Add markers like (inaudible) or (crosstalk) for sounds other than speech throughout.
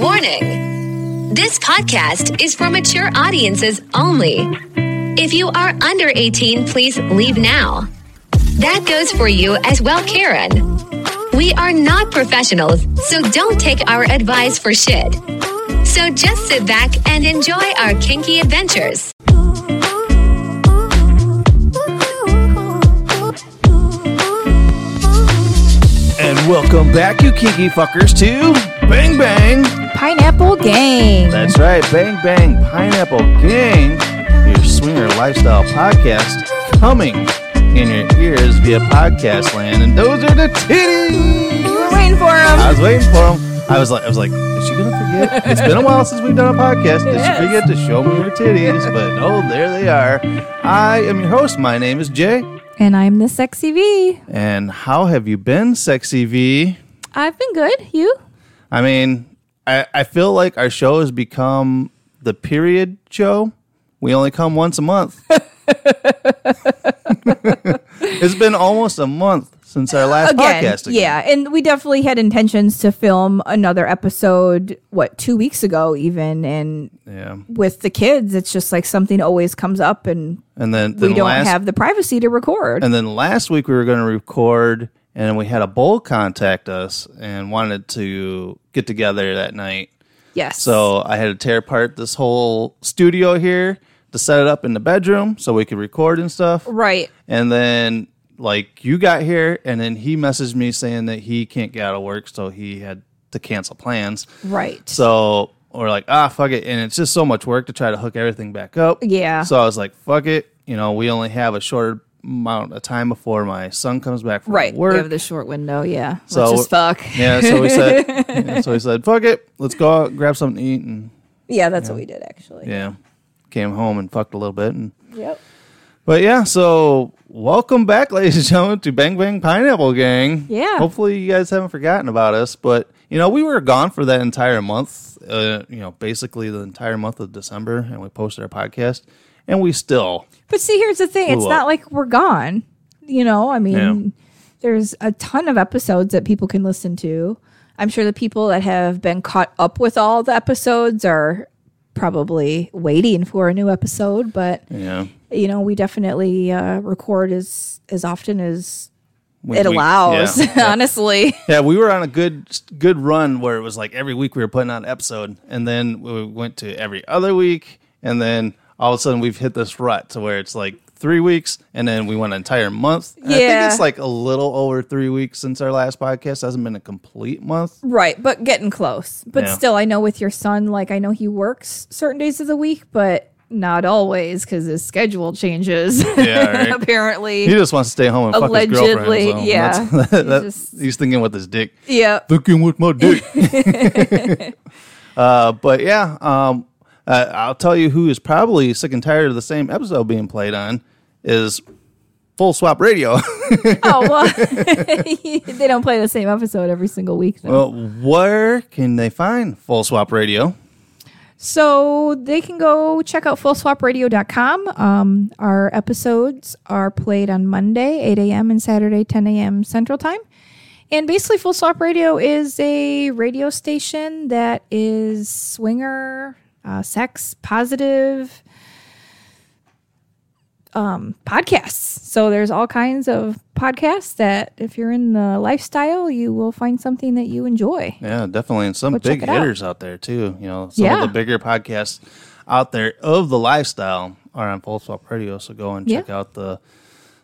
Warning This podcast is for mature audiences only. If you are under 18, please leave now. That goes for you as well, Karen. We are not professionals, so don't take our advice for shit. So just sit back and enjoy our kinky adventures. And welcome back, you kinky fuckers, to Bang Bang. Pineapple Gang. That's right, Bang Bang Pineapple Gang, your swinger lifestyle podcast coming in your ears via podcast land. And those are the titties. You were waiting for them. I was waiting for them. I was like, I was like, is she gonna forget? It's been a while since we've done a podcast. Did Yes. she forget to show me her titties? But (laughs) oh, there they are. I am your host. My name is Jay. And I'm the sexy V. And how have you been, sexy V? I've been good. You? I mean, I, I feel like our show has become the period show. We only come once a month. (laughs) it's been almost a month since our last Again, podcast. again. yeah. And we definitely had intentions to film another episode, what, two weeks ago, even. And Yeah. with the kids, it's just like something always comes up and And then, we don't last, have the privacy to record. And then last week we were going to record, and we had a bowl contact us and wanted to get together that night. yes. So I had to tear apart this whole studio here to set it up in the bedroom so we could record and stuff. right. And then like you got here and then he messaged me saying that he can't get out of work so he had to cancel plans. Right. So we're like, ah, fuck it. And it's just so much work to try to hook everything back up. Yeah. So I was like, fuck it. You know, we only have a short amount of time before my son comes back from right. work. We have the short window. Yeah. So- Let's just fuck. yeah, so we said (laughs) yeah, so we said, fuck it. Let's go out, grab something to eat and Yeah, that's what we did, actually. yeah. Came home and fucked a little bit and Yep. But yeah, so welcome back, (laughs) ladies and gentlemen, to Bang Bang Pineapple Gang. Yeah. Hopefully you guys haven't forgotten about us. But you know, we were gone for that entire month. Uh, you know, basically the entire month of December, and we posted our podcast, and we still But see, here's the thing. It's Blew not like we're gone. You know, I mean, Yeah. there's a ton of episodes that people can listen to. I'm sure the people that have been caught up with all the episodes are probably waiting for a new episode, but yeah. you know, we definitely uh, record as as often as it we- allows. yeah, (laughs) yeah. honestly, Yeah, we were on a good good run where it was like every week we were putting out an episode, and then we went to every other week, and then all of a sudden we've hit this rut to where it's like three weeks, and then we went an entire month. And I think it's like a little over three weeks since our last podcast. hasn't been a complete month. right? But getting close. But Yeah. still, I know with your son, like I know he works certain days of the week, but not always because his schedule changes. Yeah, (laughs) right. apparently. He just wants to stay home and fuck his Allegedly, girlfriend. so yeah. that's- He's (laughs) that- just- he's thinking with his dick. yeah. Thinking with my dick. (laughs) uh, but yeah, um, uh, I'll tell you who is probably sick and tired of the same episode being played on is Full Swap Radio. (laughs) Oh well, (laughs) they don't play the same episode every single week though. well, where can they find Full Swap Radio? So they can go check out fullswapradio.com. Um, our episodes are played on Monday, 8 a.m., and Saturday, 10 a.m. Central Time. And basically, Full Swap Radio is a radio station that is swinger, uh, sex positive um, podcasts. So there's all kinds of podcasts that, if you're in the lifestyle, you will find something that you enjoy. Yeah, definitely. And some Go big it out. hitters out there too. You know, some Yeah. of the bigger podcasts out there of the lifestyle are on Full Swap Radio. So go and Yeah. check out the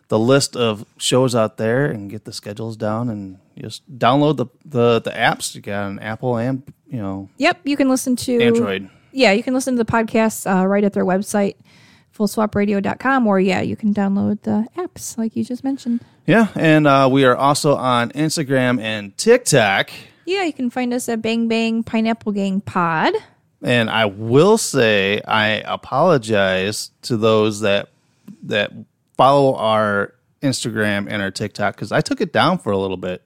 the list of shows out there and get the schedules down and just download the the, the apps. You got an Apple and you know Yep, you can listen to Android. Yeah, you can listen to the podcasts uh, right at their website, fullswapradio.com, or yeah, you can download the apps like you just mentioned. Yeah, and uh, we are also on Instagram and TikTok. Yeah, you can find us at Bang Bang Pineapple Gang Pod. And I will say I apologize to those that that follow our Instagram and our TikTok because I took it down for a little bit.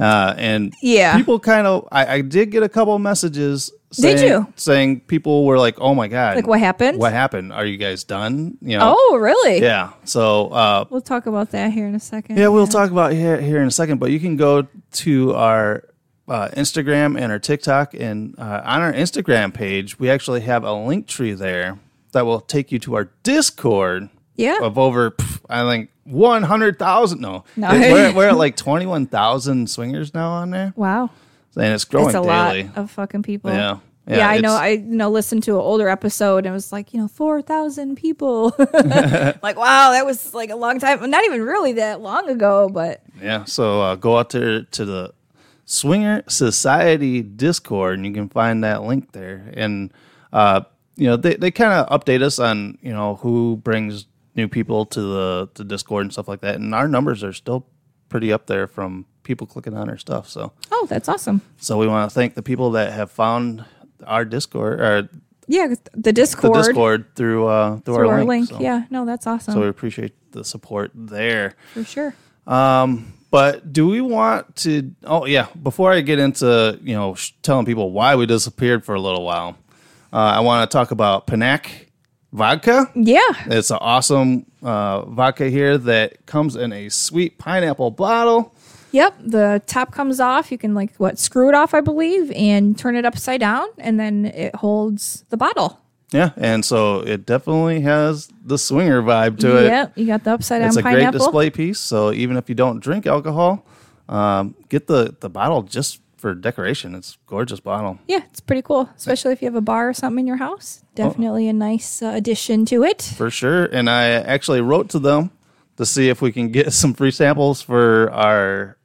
Uh, and Yeah. people kind of I, I did get a couple messages. Did saying, you? saying people were like, "Oh my god, Like, what happened? What happened? Are you guys done?" You know? Oh, really? yeah. So uh, We'll talk about that here in a second. yeah, we'll talk about here here in a second. But you can go to our uh, Instagram and our TikTok. And uh, on our Instagram page, we actually have a link tree there that will take you to our Discord Yeah. of over, pff, I think, 100,000. No, No. It- we're, we're at (laughs) like 21,000 swingers now on there. Wow. And it's growing It's a daily. lot of fucking people. Yeah. Yeah, Yeah, I know. I you know listened to an older episode and it was like you know four thousand people. (laughs) like wow, that was like a long time. Not even really that long ago, but Yeah, so uh, go out there to the Swinger Society Discord, and you can find that link there. And uh, you know, they they kind of update us on you know who brings new people to the to Discord and stuff like that. And our numbers are still pretty up there from people clicking on our stuff. So oh, that's awesome. so we want to thank the people that have found our Discord or Yeah, the Discord, the Discord, through uh through, through our, our link. link. So, Yeah, no, that's awesome so we appreciate the support there. for sure. But do we want to? Oh yeah. Before I get into you know sh- telling people why we disappeared for a little while, uh, I want to talk about Pinaq vodka. Yeah, It's an awesome uh, vodka here that comes in a sweet pineapple bottle. Yep, the top comes off. You can like what screw it off, I believe, and turn it upside down, and then it holds the bottle. Yeah, and so it definitely has the swinger vibe to it. Yep, you got the upside down It's a great display piece. So even if you don't drink alcohol, um, get the the bottle just for decoration. It's a gorgeous bottle. Yeah, it's pretty cool, especially if you have a bar or something in your house. Definitely a nice uh, addition to it. For sure. And I actually wrote to them to see if we can get (laughs) some free samples for our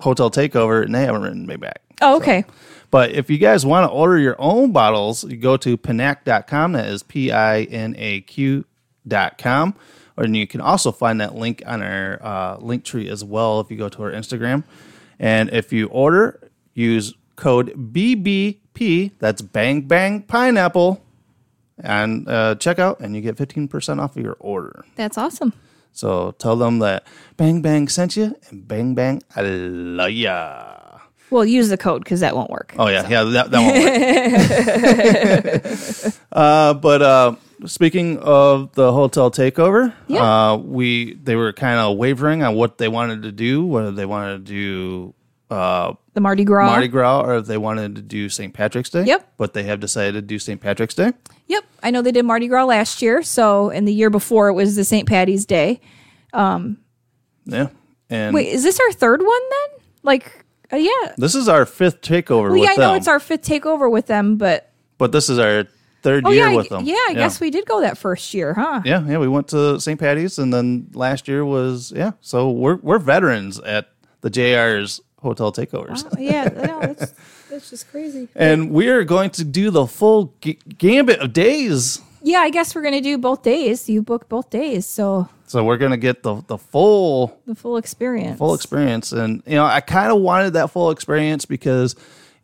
hotel takeover, and they haven't written me back. Oh, okay. But if you guys want to order your own bottles, you go to pinaq.com. That is P I N A Q.com. Or you can also find that link on our uh, link tree as well if you go to our Instagram. And if you order, use code BBP, that's Bang Bang Pineapple, and uh, checkout, and you get 15% off of your order. That's awesome. So tell them that Bang Bang sent you, and Bang Bang, I love ya. Well, use the code because that won't work. Oh yeah, yeah, that, that won't work. (laughs) (laughs) uh, but uh, speaking of the hotel takeover, Yeah. uh, we they were kind of wavering on what they wanted to do, whether they wanted to do uh, The Mardi Gras. Mardi Gras or if they wanted to do St. Patrick's Day. Yep. But they have decided to do St. Patrick's Day. Yep, I know they did Mardi Gras last year. So, and the year before it was the St. Patty's Day. Yeah. And Wait, is this our third one then? Like, uh, yeah. this is our fifth takeover Well, with yeah, I know them. it's our fifth takeover with them, but but this is our third oh year yeah, with them. yeah. I guess we did go that first year, huh? Yeah, yeah, we went to St. Patty's, and then last year was yeah. So we're we're veterans at the JR's hotel takeovers, yeah, (laughs) no, that's that's just crazy. and we are going to do the full g- gambit of days. Yeah, I guess we're gonna do both days. You booked both days, so So we're gonna get the the full the full experience. full experience, and you know I kind of wanted that full experience because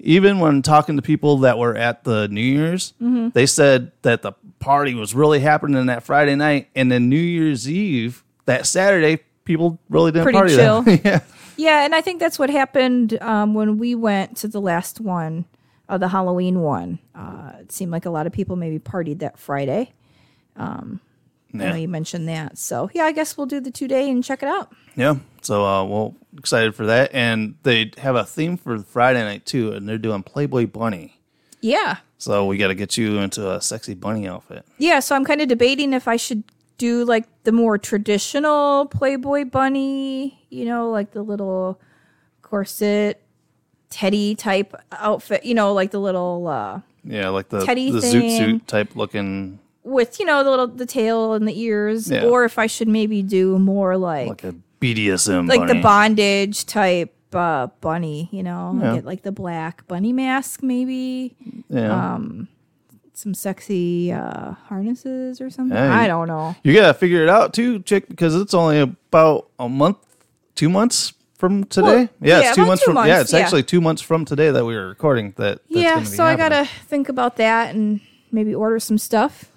even when talking to people that were at the New Year's, Mm-hmm. they said that the party was really happening that Friday night, and then New Year's Eve that Saturday. People really didn't Pretty party chill. (laughs) yeah. Yeah, and I think that's what happened um, when we went to the last one, uh, the Halloween one. Uh, it seemed like a lot of people maybe partied that Friday. Um, I know you mentioned that, so yeah, I guess we'll do the two day and check it out. Yeah. So, uh, well, excited for that. And they have a theme for Friday night too, and they're doing Playboy Bunny. Yeah, So we got to get you into a sexy bunny outfit. yeah. So I'm kind of debating if I should do like the more traditional Playboy bunny, you know, like the little corset, teddy type outfit, you know, like the little. uh Yeah, like the Teddy the zoot suit type looking, with you know the little the tail and the ears, Yeah. or if I should maybe do more like like a BDSM like bunny. the bondage type uh, bunny, you know, Yeah. like the black bunny mask, maybe Yeah. um, some sexy uh, harnesses or something. Yeah, I don't know. you got to figure it out too, chick, because it's only about a month, two months from today. Well, yeah, yeah, it's two months two from. yeah, it's yeah. actually two months from today that we were recording. That that's yeah, so I gotta think about that and maybe order some stuff.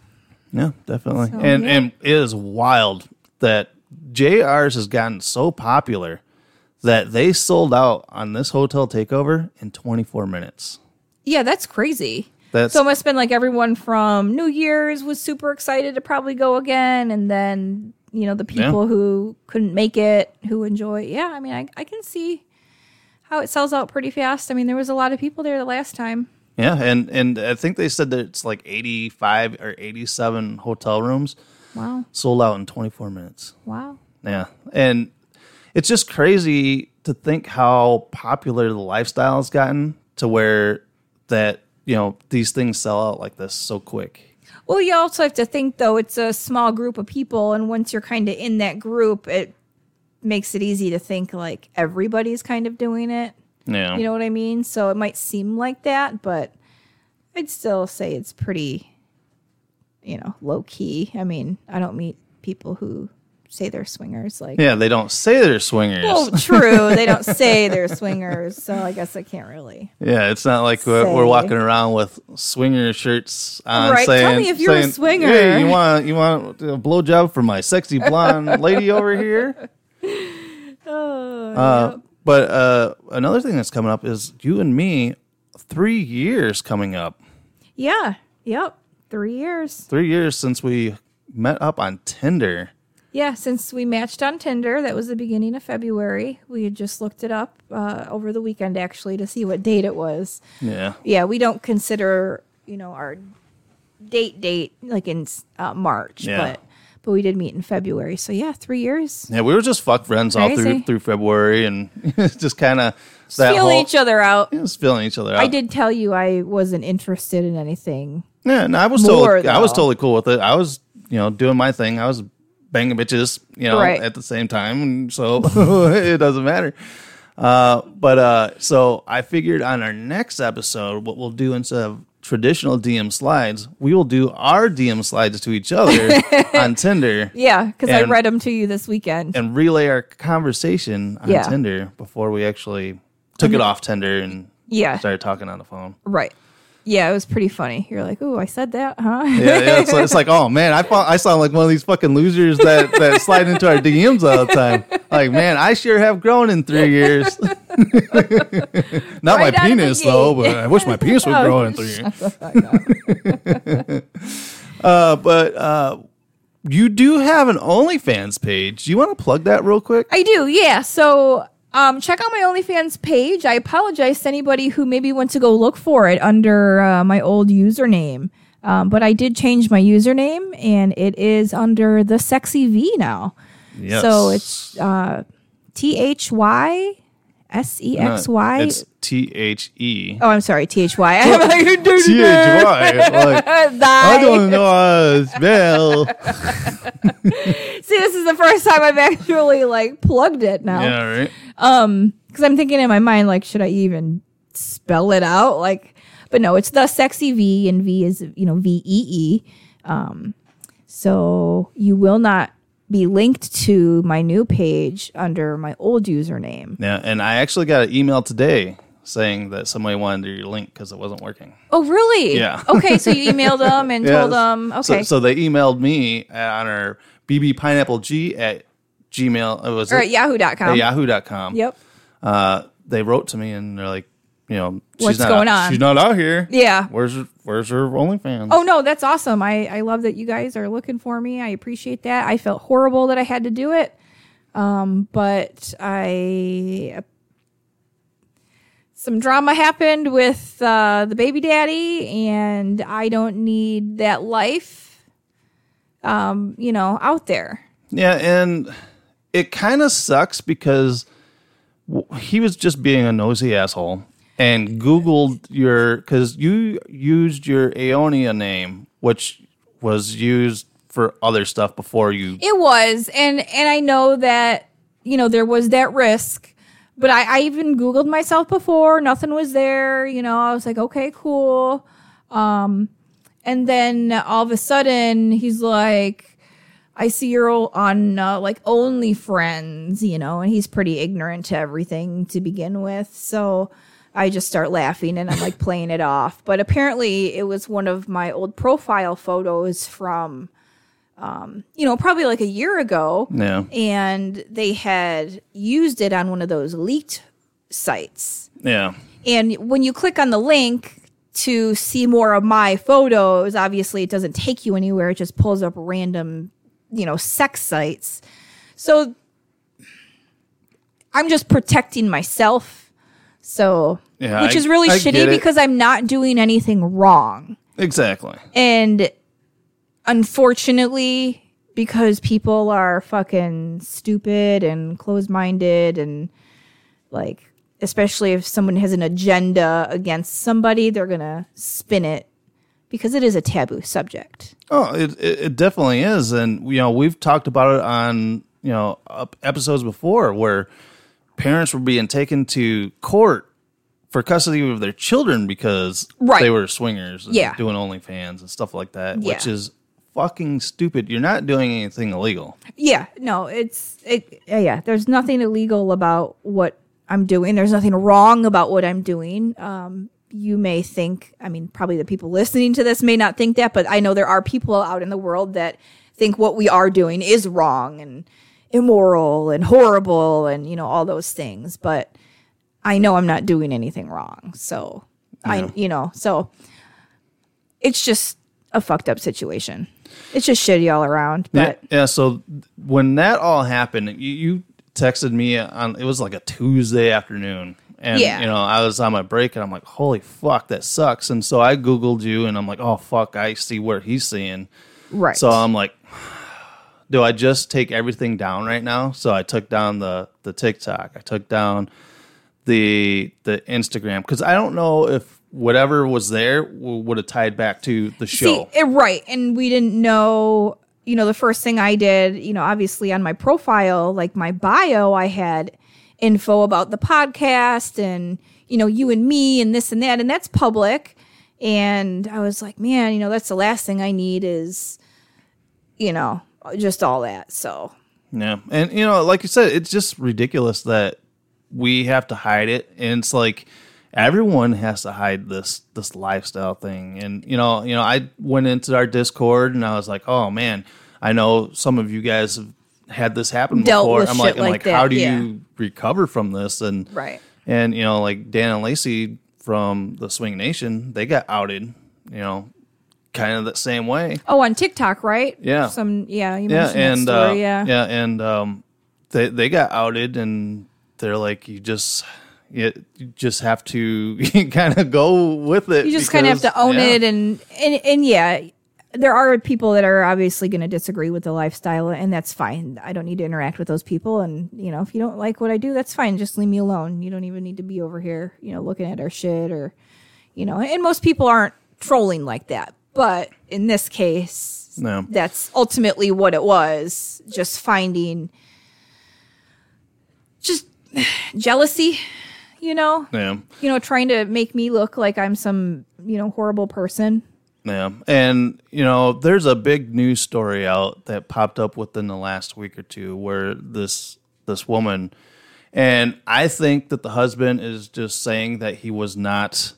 Yeah, definitely. So, and yeah. and it is wild that JR's has gotten so popular that they sold out on this hotel takeover in 24 minutes. Yeah, that's crazy. That's So it must have been like everyone from New Year's was super excited to probably go again, and then you know the people who couldn't make it, who enjoy. Yeah, I mean, I, I can see how it sells out pretty fast. I mean, there was a lot of people there the last time. Yeah, and and I think they said that it's like 85 or 87 hotel rooms Wow. sold out in 24 minutes. Wow. Yeah. And it's just crazy to think how popular the lifestyle has gotten to where that, you know, these things sell out like this so quick. Well, you also have to think though it's a small group of people, and once you're kind of in that group, it makes it easy to think like everybody's kind of doing it. Yeah. You know what I mean? So it might seem like that, but I'd still say it's pretty, you know, low key. I mean, I don't meet people who say they're swingers. Like, yeah, they don't say they're swingers. well, true, they don't say they're swingers, so I guess I can't really. yeah, it's not like we're, we're walking around with swinger shirts on Right, tell me if you're a swinger." Hey, you want you want a blowjob for my sexy blonde lady over here? (laughs) Oh, Uh, But uh, another thing that's coming up is you and me, three years coming up. yeah, yep, three years. Three years since we met up on Tinder. Yeah, since we matched on Tinder, that was the beginning of February. We had just looked it up uh, over the weekend actually to see what date it was. Yeah. Yeah, we don't consider you know our date date like in uh, March, Yeah. but but we did meet in February. So yeah, three years. Yeah, we were just fuck friends all through through February and (laughs) just kind of Feeling each other out. Just feeling each other out. I did tell you I wasn't interested in anything. Yeah, and I was totally I was totally cool with it. I was, you know, doing my thing. I was banging bitches, you know, Right. at the same time, (laughs) so (laughs) it doesn't matter. Uh, but uh, so I figured on our next episode, what we'll do instead of traditional DM slides, we will do our DM slides to each other (laughs) on Tinder Yeah, because I read them to you this weekend. and relay our conversation on Yeah. Tinder before we actually took it off Tinder and Yeah. started talking on the phone. right. Yeah, it was pretty funny. You're like, "Ooh, I said that, huh?" Yeah, yeah. It's, like, it's like, (laughs) oh man, I fo- I sound like one of these fucking losers that that slide into our DMs all the time. Like, man, I sure have grown in three years. (laughs) Not Right out my of the penis though, but I wish my penis would grow in three years. (laughs) uh, but uh, you do have an OnlyFans page. Do you want to plug that real quick? I do, yeah. So um, check out my OnlyFans page. I apologize to anybody who maybe went to go look for it under uh, my old username. Um, but I did change my username and it is under the sexy V now. Yes. So it's uh, T H Y S E X Y. It's T H E. Oh, I'm sorry, T H Y. I'm like, T H Y. (laughs) Like, (laughs) I don't know how to spell. (laughs) See, this is the first time I've actually like plugged it now. Yeah, right. because I'm thinking in my mind, like, should I even spell it out? Like, but no, it's the sexy V, and V is you know V E E. Um, so you will not be linked to my new page under my old username. Yeah, and I actually got an email today saying that somebody wanted your link because it wasn't working. Oh, really? Yeah. okay, so you emailed them and (laughs) told them. Okay. So, they emailed me on our BB Pineapple G at Gmail. It was or at it? yahoo.com. at yahoo.com. Yep. Uh, they wrote to me and they're like, you know, she's What's not going on? She's not out here. Yeah. Where's her, where's her OnlyFans? Oh no, that's awesome. I I love that you guys are looking for me. I appreciate that. I felt horrible that I had to do it. Um but I some drama happened with uh the baby daddy and I don't need that life um you know out there. Yeah, and it kind of sucks because he was just being a nosy asshole and Googled your because you used your Aonia name, which was used for other stuff before you. It was, and and I know that you know there was that risk, but I, I even Googled myself before. Nothing was there. You know, I was like, okay, cool. Um, and then all of a sudden, he's like, I see you're on uh, like OnlyFriends, you know, and he's pretty ignorant to everything to begin with. So I just start laughing and I'm like playing it off. But apparently, it was one of my old profile photos from um, you know, probably like a year ago. Yeah, And they had used it on one of those leaked sites. yeah, And when you click on the link to see more of my photos, obviously it doesn't take you anywhere. It just pulls up random, you know, sex sites. So I'm just protecting myself So, Yeah, which I- is really I shitty because I'm not doing anything wrong. Exactly. And unfortunately, because people are fucking stupid and closed minded, and like, especially if someone has an agenda against somebody, they're going to spin it because it is a taboo subject. Oh, it, it it definitely is, and you know we've talked about it on you know episodes before where parents were being taken to court for custody of their children because Right. they were swingers, and Yeah. doing OnlyFans and stuff like that, which is fucking stupid. You're not doing anything illegal. Yeah, no, it's it. yeah, Yeah, there's nothing illegal about what I'm doing. There's nothing wrong about what I'm doing. Um, you may think, I mean, probably the people listening to this may not think that, but I know there are people out in the world that think what we are doing is wrong and immoral and horrible and you know all those things. But I know I'm not doing anything wrong, so I, you know, so it's just a fucked up situation. It's just shitty all around. But yeah, yeah. So when that all happened, you, you texted me on it was like a Tuesday afternoon, and Yeah. you know I was on my break, and I'm like, "Holy fuck, that sucks!" And so I googled you, and I'm like, "Oh fuck, I see where he's seeing." right. So I'm like, do I just take everything down right now? So I took down the the TikTok, I took down the the Instagram because I don't know if whatever was there would have tied back to the show. See, eh, right. And we didn't know, you know, the first thing I did, you know, obviously on my profile, like my bio, I had info about the podcast and, you know, you and me and this and that, and that's public. And I was like, man, you know, that's the last thing I need is, you know, just all that. So, Yeah. And you know, like you said, it's just ridiculous that we have to hide it. And it's like everyone has to hide this this lifestyle thing. And you know, you know, I went into our Discord and I was like, "Oh man, I know some of you guys have had this happen Dealt before." I'm like, I'm like like, how do yeah. you recover from this? And Right. And you know, like Dan and Lacey from the Swing Nation, they got outed, you know, kind of the same way. oh, on TikTok, right? Yeah. Some, yeah, you yeah, and story, uh, yeah. yeah, and um, they they got outed, and they're like, you just you, you just have to (laughs) kind of go with it. you just kind of have to own yeah. it and, and and yeah there are people that are obviously going to disagree with the lifestyle and that's fine i don't need to interact with those people and you know if you don't like what i do that's fine just leave me alone you don't even need to be over here you know looking at our shit or you know and most people aren't trolling like that but in this case No. that's ultimately what it was just finding just jealousy you know Yeah, you know, trying to make me look like I'm some, you know, horrible person. yeah, and you know, there's a big news story out that popped up within the last week or two where this this woman, and I think that the husband is just saying that he was not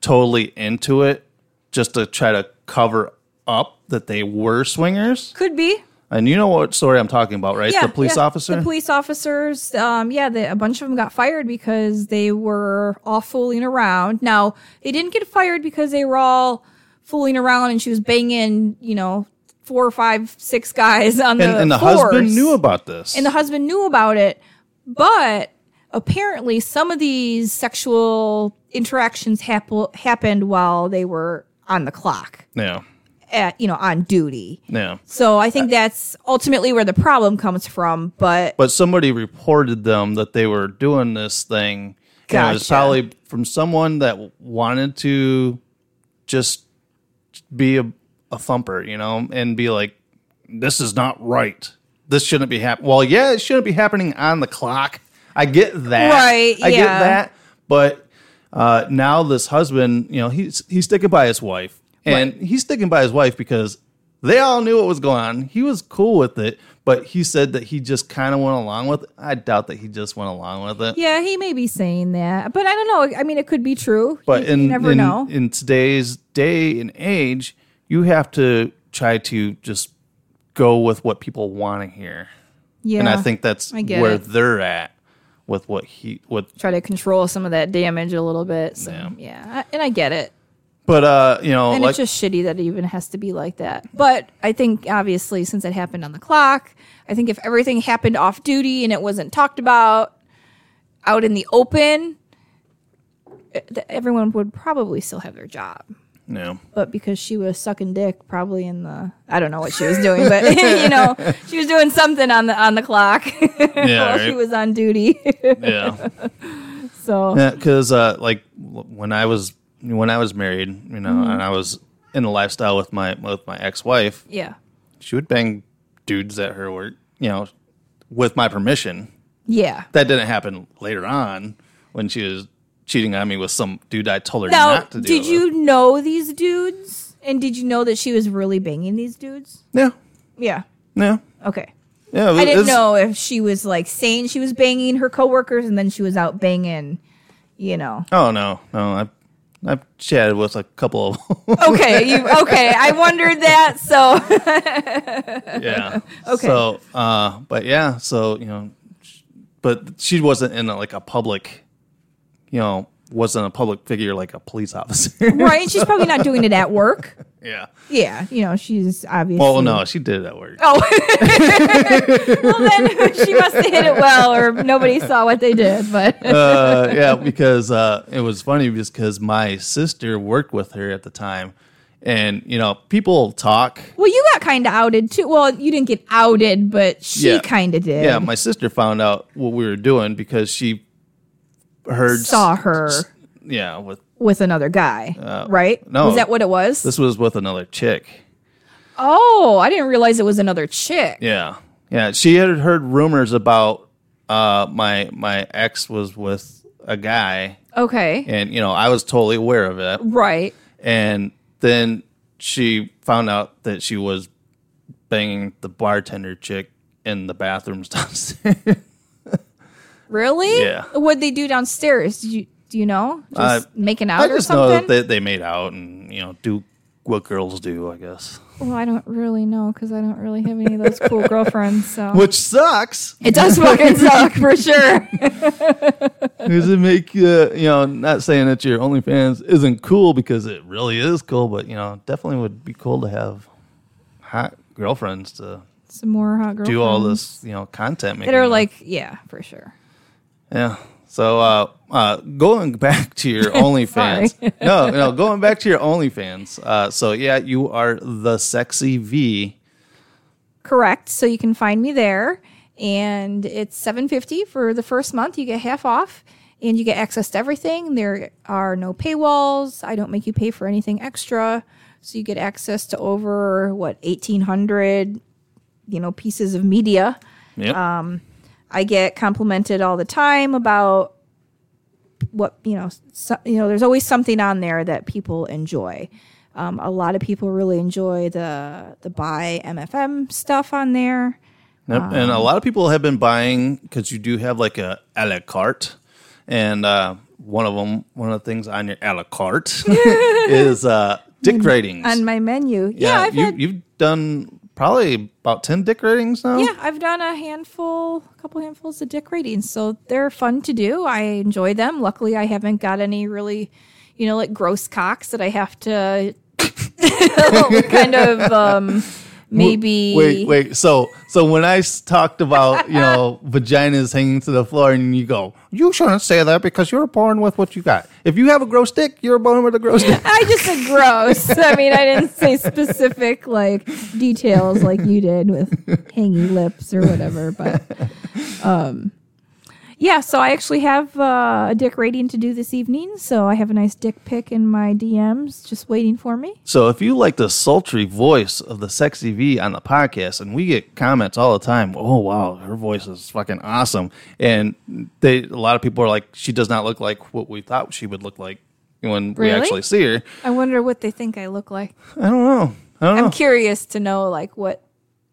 totally into it, just to try to cover up that they were swingers. Could be. And you know what story I'm talking about, right? Yeah. the police yeah. officer. The police officers, um, yeah, the, a bunch of them got fired because they were all fooling around. Now, they didn't get fired because they were all fooling around and she was banging, you know, four or five, six guys on the and, and the force. husband knew about this. and the husband knew about it but apparently some of these sexual interactions hap- happened while they were on the clock yeah, at you know on duty yeah. so i think that's ultimately where the problem comes from but But somebody reported them that they were doing this thing. And it was Gotcha. probably from someone that wanted to just be a, a thumper, you know, and be like, "This is not right. This shouldn't be happening." Well, yeah, it shouldn't be happening on the clock. I get that. Right, I get yeah. that. But uh, now this husband, you know, he's he's sticking by his wife, and Right. he's sticking by his wife because they all knew what was going on. He was cool with it, but he said that he just kind of went along with it. I doubt that he just went along with it. yeah he may be saying that but i don't know i mean it could be true But you, in, you never in, know in today's day and age, you have to try to just go with what people want to hear. yeah And I think that's I where it. they're at with what he what try to control some of that damage a little bit so Yeah. yeah, I- and i get it but uh you know and like it's just shitty that it even has to be like that. But I think obviously since it happened on the clock, I think if everything happened off duty and it wasn't talked about out in the open, th- everyone would probably still have their job. No. But because she was sucking dick, probably in the I don't know what she was doing, but (laughs) you know she was doing something on the on the clock (laughs) Yeah. while she was on duty. (laughs) yeah. so Yeah, because uh, like when I was when I was married, you know, Mm-hmm. and I was in a lifestyle with my with my ex wife, yeah, she would bang dudes at her work, you know, with my permission. yeah. That didn't happen later on when she was cheating on me with some dude I told her Now, not to do. did you know these dudes? And did you know that she was really banging these dudes? Yeah, Yeah. yeah, Okay. yeah. I didn't know if she was like saying she was banging her coworkers and then she was out banging, you know. Oh no, no. I've I've chatted with a couple of (laughs) Okay, you okay. I wondered that. So (laughs) yeah. Okay. So, uh, but yeah, so you know, but she wasn't in a, like a public, you know, wasn't a public figure like a police officer. right, and she's probably not doing it at work. (laughs) yeah. Yeah, you know, she's obviously Well, no, she did it at work. Oh. (laughs) well, then (laughs) she must have hit it well, or nobody saw what they did. But uh, yeah, because uh, it was funny because my sister worked with her at the time, and you know, people talk. well, you got kind of outed too. Well, you didn't get outed, but she Yeah. kind of did. Yeah, my sister found out what we were doing because she heard saw her Yeah, with with another guy, right? Uh, no. was that what it was? this was with another chick. oh, I didn't realize it was another chick. Yeah, yeah. She had heard rumors about uh, my my ex was with a guy, Okay, and you know I was totally aware of it. right. And then she found out that she was banging the bartender chick in the bathrooms (laughs) downstairs. Really? Yeah. What'd they do downstairs? Did you do you know? Just making out I or just know that they, they made out and you know do what girls do, I guess. well, I don't really know because I don't really have any of those cool girlfriends. So (laughs) Which sucks. it does fucking suck for (laughs) sure. Does it make uh, you know? Not saying that your OnlyFans isn't cool because it really is cool, but you know, definitely would be cool to have hot girlfriends to Some more hot girls do all this, you know, content making. that are like, yeah, for sure. Yeah. So, uh, uh, going back to your (laughs) OnlyFans, no, no, going back to your OnlyFans. Uh, so yeah, you are the sexy V. Correct. So you can find me there, and it's seven fifty for the first month. You get half off, and you get access to everything. There are no paywalls. I don't make you pay for anything extra, so you get access to over what eighteen hundred, you know, pieces of media. Yep. I get complimented all the time about what you know. So, you know, there's always something on there that people enjoy. Um, a lot of people really enjoy the the bi MFM stuff on there. Yep. and a lot of people have been buying because you do have like a a la carte, and uh, one of them, one of the things on your a la carte (laughs) is uh, dick ratings. on my menu. Yeah, I've you, had, you've done probably about ten dick ratings now. yeah, I've done a handful, a couple handfuls of dick ratings, so they're fun to do. I enjoy them. Luckily, I haven't got any really, you know, like gross cocks that I have to (laughs) kind of um, maybe. Wait, wait. So, so when i talked about you know (laughs) vaginas hanging to the floor, and you go, you shouldn't say that because you're born with what you got. If you have a gross dick, you're born with a gross dick. (laughs) I just said gross. (laughs) I mean, I didn't say specific like details like you did with hanging lips or whatever. But um, yeah, so I actually have uh, a dick rating to do this evening. So I have a nice dick pic in my DMs just waiting for me. So if you like the sultry voice of the sexy V on the podcast, and we get comments all the time, oh wow, her voice is fucking awesome, and they a lot of people are like, she does not look like what we thought she would look like when we actually see her. I wonder what they think I look like. I don't know. I don't I'm curious to know like what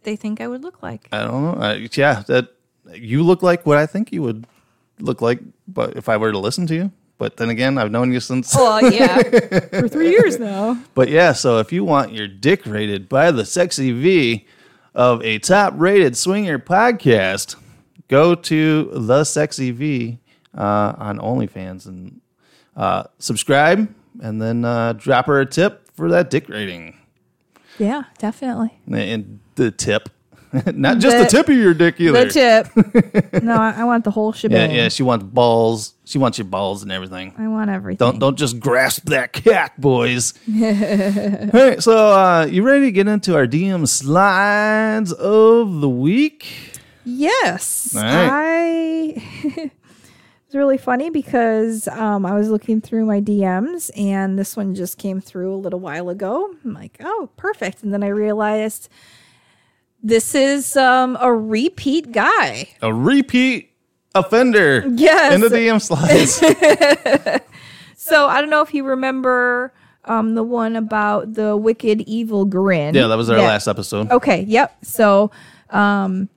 they think I would look like. I don't know. I, yeah, that you look like what I think you would look like, but if I were to listen to you. But then again, I've known you since. Well, (laughs) yeah, for three years now. But yeah, so if you want your dick rated by the sexy V of a top rated swinger podcast, go to the sexy V uh, on OnlyFans and uh, subscribe, and then uh, drop her a tip for that dick rating. Yeah, definitely. And the tip (laughs) Not just the, The- tip of your dick either. The tip. (laughs) no, I, I want the whole yeah, shebang. yeah. She wants balls. She wants your balls and everything. I want everything. Don't don't just grasp that cock, boys. (laughs) All right, so uh, you ready to get into our DM slides of the week? Yes. All right. I it's really funny because um, I was looking through my DMs and this one just came through a little while ago. I'm like, oh, perfect. And then I realized this is um, a repeat guy. A repeat offender. Yes. In the DM slides. (laughs) So I don't know if you remember um, the one about the wicked evil grin. yeah, that was our Yeah. last episode. Okay, yep. So um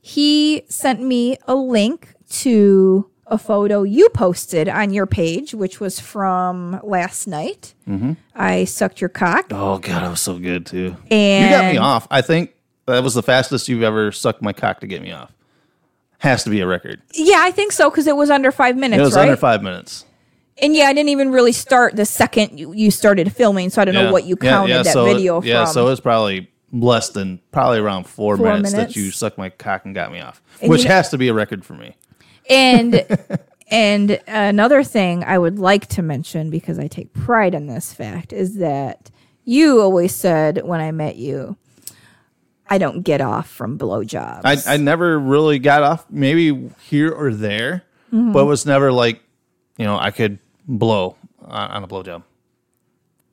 he sent me a link to a photo you posted on your page, which was from last night. Mm-hmm. I sucked your cock. Oh god, that was so good too. And you got me off. I think that was the fastest you've ever sucked my cock to get me off. Has to be a record. Yeah, I think so because it was under five minutes, It was right? under five minutes. and yeah, I didn't even really start the second you, you started filming, so I don't know what you counted yeah, that so it- video Yeah, from. so it's probably less than probably around four, Four minutes, minutes. that you sucked my cock and got me off, And which you know- has to be a record for me. And (laughs) and another thing I would like to mention because I take pride in this fact is that you always said when I met you, I don't get off from blowjobs. I, I never really got off, maybe here or there, Mm-hmm. but it was never like, you know, I could blow on, on a blowjob.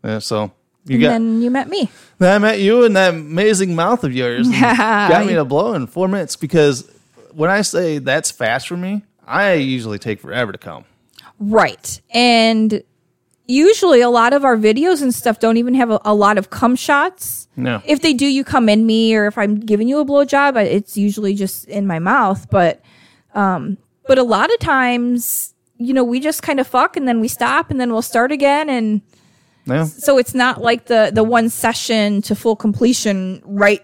Yeah, so you and got. then you met me. Then I met you and that amazing mouth of yours (laughs) got me to blow in four minutes because when I say that's fast for me, I usually take forever to come. Right. And usually a lot of our videos and stuff don't even have a, a lot of cum shots. No. If they do, you come in me, or if I'm giving you a blowjob, it's usually just in my mouth. But, um, but a lot of times, you know, we just kind of fuck and then we stop and then we'll start again. And Yeah. so it's not like the, the one session to full completion right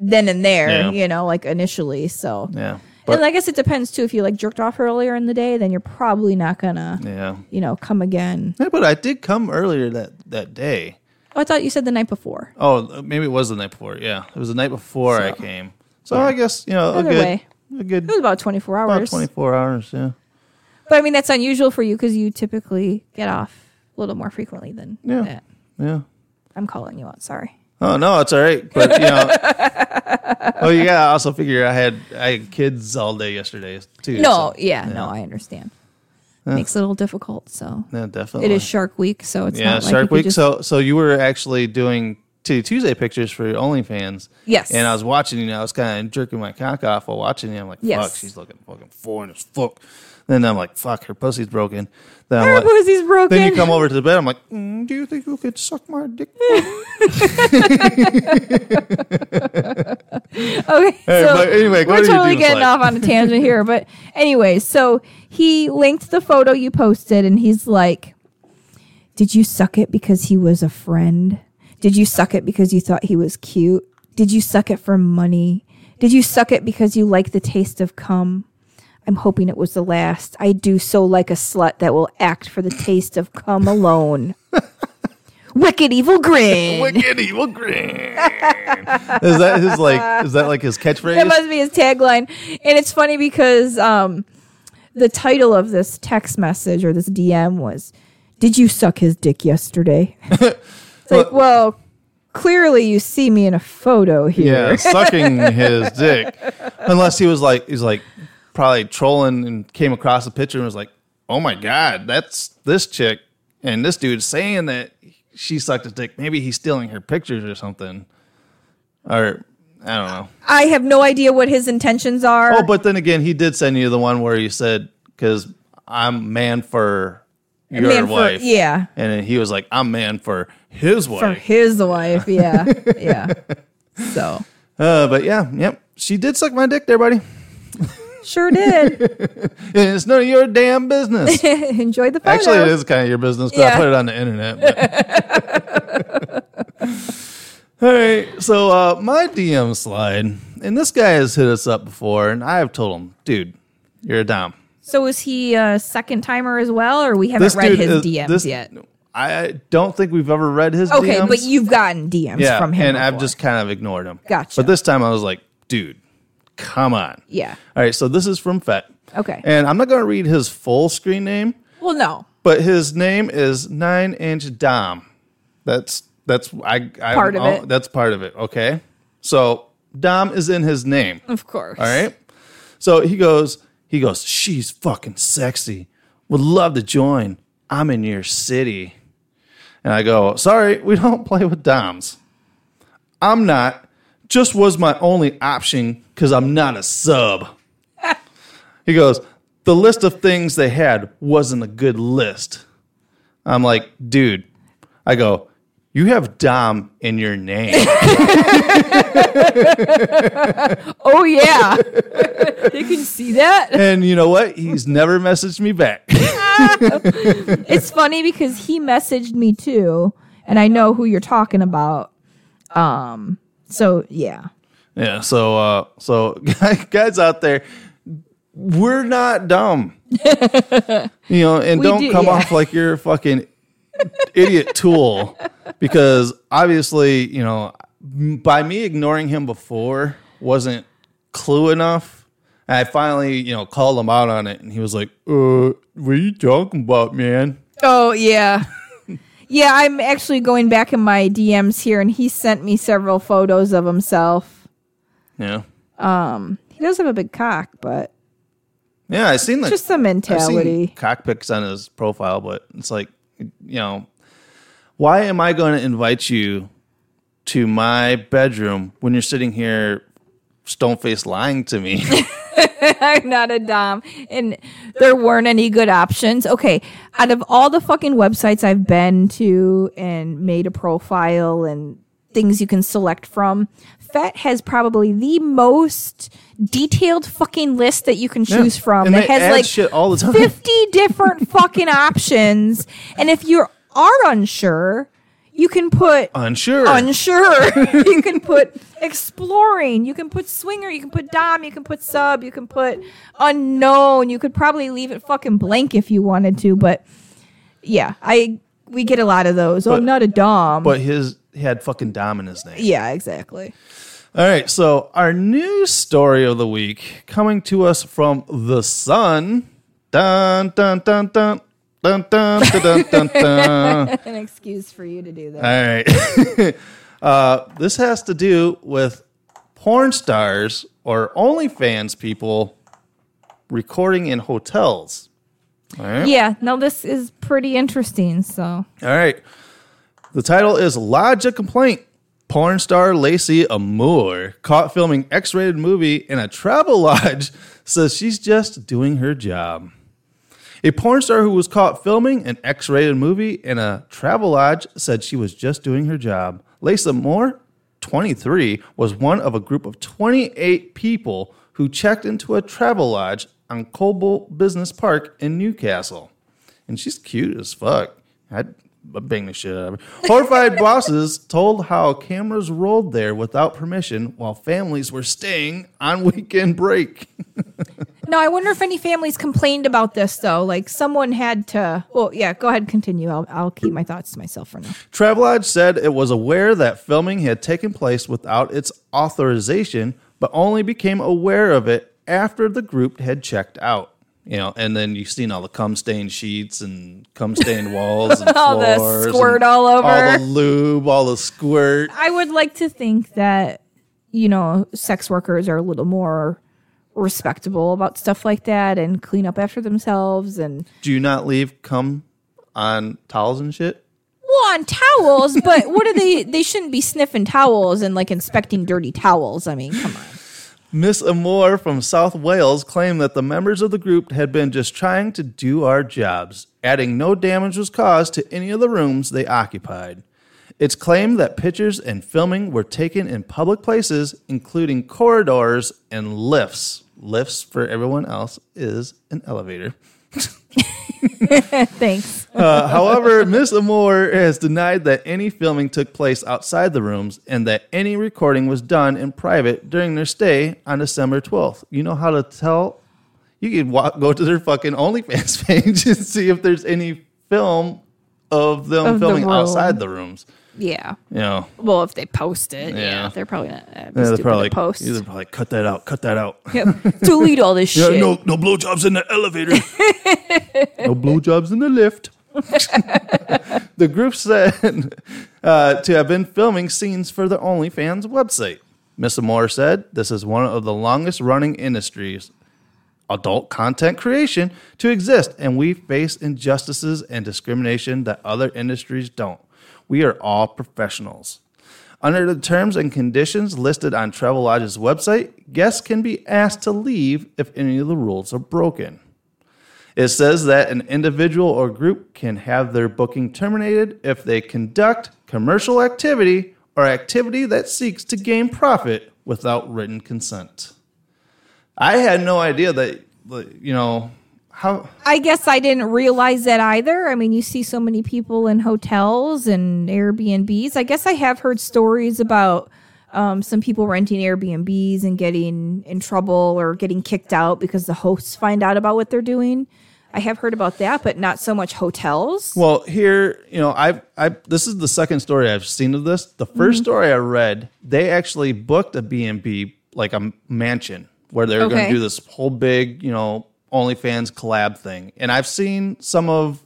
then and there, Yeah. you know, like initially. So, Yeah. But and I guess it depends too. If you like jerked off earlier in the day, then you're probably not gonna, yeah. you know, come again. Yeah, but I did come earlier that, that day. Oh, I thought you said the night before. Oh, maybe it was the night before. Yeah, it was the night before I came. So I guess you know a good, way. a good It was about 24 about hours. twenty four hours. Yeah, But I mean, that's unusual for you because you typically get off a little more frequently than Yeah. that. yeah. I'm calling you out. Sorry. Oh no, it's all right. But you know, (laughs) oh you gotta also figure I had I had kids all day yesterday too. No, so, yeah, no, I understand. Makes it a little difficult. So yeah, definitely. it is Shark Week, so it's yeah, not like Shark Week. just- So so you were actually doing Tuesday pictures for your OnlyFans. Yes. And I was watching you. know, I was kind of jerking my cock off while watching you. I'm like, fuck, Yes. she's looking fucking foreign as fuck. Then I'm like, fuck, her pussy's broken. Then I'm Her like, pussy's broken. Then you come over to the bed. I'm like, (laughs) mm, do you think you could suck my dick? Okay, (laughs) Hey, so but anyway, what we're did totally getting inside? off on a tangent here, but (laughs) anyway, so he linked the photo you posted, and he's like, "Did you suck it because he was a friend? Did you suck it because you thought he was cute? Did you suck it for money? Did you suck it because you like the taste of cum?" I'm hoping it was the last. I do so like a slut that will act for the taste of cum alone. (laughs) Wicked evil grin. (laughs) Wicked evil grin. is that his like? Is that like his catchphrase? That must be his tagline. And it's funny because um, the title of this text message or this DM was, Did you suck his dick yesterday? (laughs) it's like, well, clearly you see me in a photo here. yeah, sucking his dick. Unless he was like, he's like probably trolling and came across a picture and was like, "Oh my god, that's this chick," and this dude saying that she sucked his dick. Maybe he's stealing her pictures or something, or I don't know. I have no idea what his intentions are. Oh, but then again, he did send you the one where he said, "Because I'm man for your Man for- wife," yeah. and then he was like, "I'm man for his wife." For his wife, yeah. (laughs) yeah. So, Uh, but yeah, yep, she did suck my dick there, buddy. Sure did. (laughs) It's none of your damn business. (laughs) Enjoy the photo. Actually, it is kind of your business because I put it on the internet. (laughs) All right, so uh, my DM slide, and this guy has hit us up before, and I have told him, dude, you're a dom. So, is he a second timer as well, or we haven't read his is- DMs this- yet? I don't think we've ever read his DMs. Okay, DMs. but you've gotten DMs yeah, from him. and I've just kind of ignored him. Gotcha. But this time I was like, dude, come on. Yeah. All right, so this is from Fett. Okay. And I'm not going to read his full screen name, Well, no. but his name is Nine Inch Dom. That's that's I, I Part of it. That's part of it. Okay. So Dom is in his name. Of course. All right. So he goes, he goes, she's fucking sexy. Would love to join. I'm in your city. And I go, sorry, we don't (laughs) play with Doms. I'm not. Just was my only option because I'm not a sub. he goes, the list of things they had wasn't a good list. I'm like, dude, I go, you have Dom in your name. (laughs) Oh yeah. you can see that. and you know what? He's never messaged me back. (laughs) It's funny because he messaged me too, and I know who you're talking about. Um. So yeah. Yeah, so uh so (laughs) guys out there, we're not dumb. (laughs) you know, and We don't do- come yeah. off like you're a fucking idiot tool (laughs) because obviously, you know, by me ignoring him before wasn't clue enough. And I finally, you know, called him out on it and he was like, "Uh, what are you talking about, man?" Oh yeah. Yeah, I'm actually going back in my DMs here, and he sent me several photos of himself. Yeah. Um, he does have a big cock, but Yeah, I've seen that. just the mentality. seen cockpits on his profile, but it's like, you know, why am I going to invite you to my bedroom when you're sitting here stone faced lying to me? (laughs) I'm (laughs) not a dom, and there weren't any good options. Okay, out of all the fucking websites I've been to and made a profile and things you can select from, Fet has probably the most detailed fucking list that you can choose from. And It has like shit all the time. 50 different fucking options. And if you are unsure, you can put Unsure. unsure. (laughs) (laughs) you can put exploring. You can put swinger. You can put dom. You can put sub. You can put unknown. You could probably leave it fucking blank if you wanted to. But yeah, I we get a lot of those. oh, But- I'm not a dom. but his he had fucking Dom in his name. yeah, exactly. All right, so our new story of the week coming to us from the Sun. Dun dun dun dun dun dun dun. (laughs) An excuse for you to do that. All right. (laughs) uh, this has to do with porn stars or OnlyFans people recording in hotels. All right. Yeah, no, this is pretty interesting. So All right. The title is Lodge a Complaint. Porn star Lacey Amour, caught filming X rated movie in a travel (laughs) lodge, says she's just doing her job. A porn star who was caught filming an X rated movie in a Travelodge said she was just doing her job. Lacey Moore, 23, was one of a group of 28 people who checked into a Travelodge on Cobalt Business Park in Newcastle. And she's cute as fuck. I'd bang the shit out of her. Horrified (laughs) bosses told how cameras rolled there without permission while families were staying on weekend break. (laughs) no, I wonder if any families complained about this though. Like someone had to. Well, yeah. Go ahead, and continue. I'll I'll keep my thoughts to myself for now. Travelodge said it was aware that filming had taken place without its authorization, but only became aware of it after the group had checked out. You know, and then you've seen all the cum stained sheets and cum stained walls and (laughs) All the squirt all over. all the lube, all the squirt. I would like to think that you know sex workers are a little more respectable about stuff like that and clean up after themselves and Do you not leave cum on towels and shit? well on towels but what are they they shouldn't be sniffing towels and like inspecting dirty towels i mean come on Miss Amour from South Wales claimed that the members of the group had been just trying to do our jobs, adding no damage was caused to any of the rooms they occupied. It's claimed that pictures and filming were taken in public places, including corridors and lifts. Lifts, for everyone else, is an elevator. (laughs) thanks Uh, however, Miss Amour has denied that any filming took place outside the rooms and that any recording was done in private during their stay on December 12th. You know how to tell? You can walk, go to their fucking OnlyFans (laughs) page and see if there's any film of them Of filming room. outside the rooms. Yeah. You know, Well, if they post it, yeah, Yeah. they're probably not. Uh, yeah, they're to probably post. they're probably cut that out, cut that out. Yep. (laughs) Delete all this (laughs) Yeah, shit. no, no blowjobs in the elevator. (laughs) no blowjobs in the lift. the group said uh, to have been filming scenes for the OnlyFans website. Miss Moore said, This is one of the longest running industries, adult content creation, to exist, and we face injustices and discrimination that other industries don't. We are all professionals. Under the terms and conditions listed on Travelodge's website, guests can be asked to leave if any of the rules are broken. It says that an individual or group can have their booking terminated if they conduct commercial activity or activity that seeks to gain profit without written consent. I had no idea that, you know, how. I guess I didn't realize that either. I mean, you see so many people in hotels and Airbnbs. I guess I have heard stories about um, some people renting Airbnbs and getting in trouble or getting kicked out because the hosts find out about what they're doing. I have heard about that, but not so much hotels. Well, here, you know, I've, I, this is the second story I've seen of this. The 1st story I read, they actually booked a B and B, like a mansion, where they were going to do this whole big, you know, OnlyFans collab thing. And I've seen some of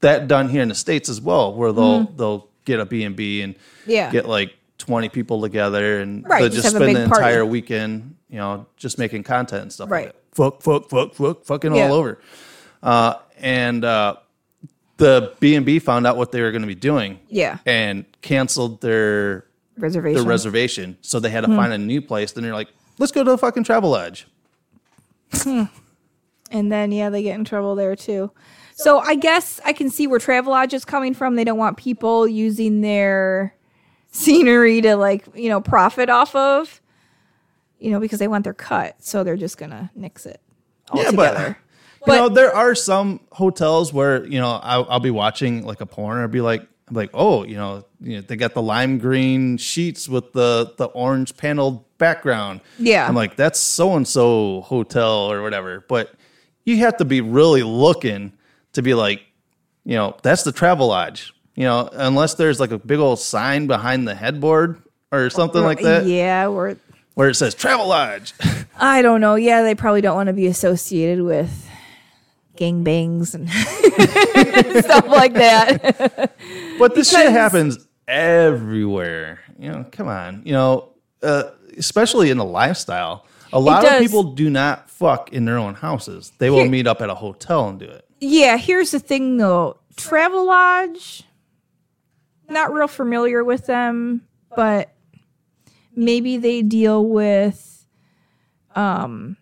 that done here in the states as well, where they'll they'll get a B and B and Yeah. get like twenty people together and Right, they'll just just spend the party. entire weekend, you know, just making content and stuff Right. like that. Fuck, fuck, fuck, fuck, fucking Yeah. all over. Uh, and uh, the B and B found out what they were going to be doing, Yeah. and canceled their Reservation. their reservation. So they had Hmm. to find a new place. Then they're like, let's go to the fucking Travelodge. And then yeah, they get in trouble there too. So I guess I can see where Travelodge is coming from. They don't want people using their scenery to like, you know, profit off of. You know, because they want their cut. So they're just gonna nix it Yeah, altogether. but you know, there are some hotels where you know I'll, I'll be watching like a porn or be like, I'm like, oh, you know, you know, they got the lime green sheets with the the orange paneled background. Yeah. I'm like, that's so and so hotel or whatever. But you have to be really looking to be like, you know, that's the Travelodge. You know, unless there's like a big old sign behind the headboard or something like that Yeah, or where it says Travelodge. (laughs) I don't know. Yeah, they probably don't want to be associated with gang bangs and (laughs) stuff like that. But this shit happens everywhere. You know, come on. You know, uh, especially in the lifestyle. A lot of people do not fuck in their own houses. They will Here- meet up at a hotel and do it. Yeah, here's the thing though. Travelodge, not real familiar with them, but maybe they deal with um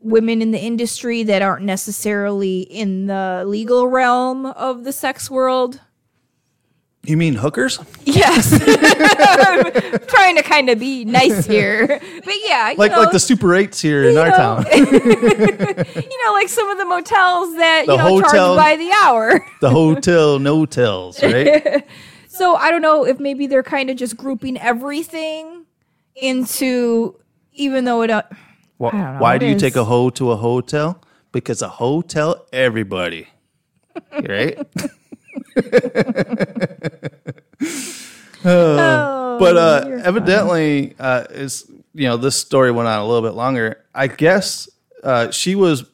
women in the industry that aren't necessarily in the legal realm of the sex world. You mean hookers? Yes. (laughs) (laughs) Trying to kind of be nice here. But yeah, you Like know, like the Super Eights here in our know, town. (laughs) you know, like some of the motels that, The you know, hotel- charge by the hour. the hotel no tells, right? So I don't know if maybe they're kind of just grouping everything into, even though it. Uh, Why, don't know, why it do you take a hoe to a hotel? Because a hotel everybody. right? Oh, (laughs) but uh, evidently, uh, is you know this story went on a little bit longer. I guess uh, she was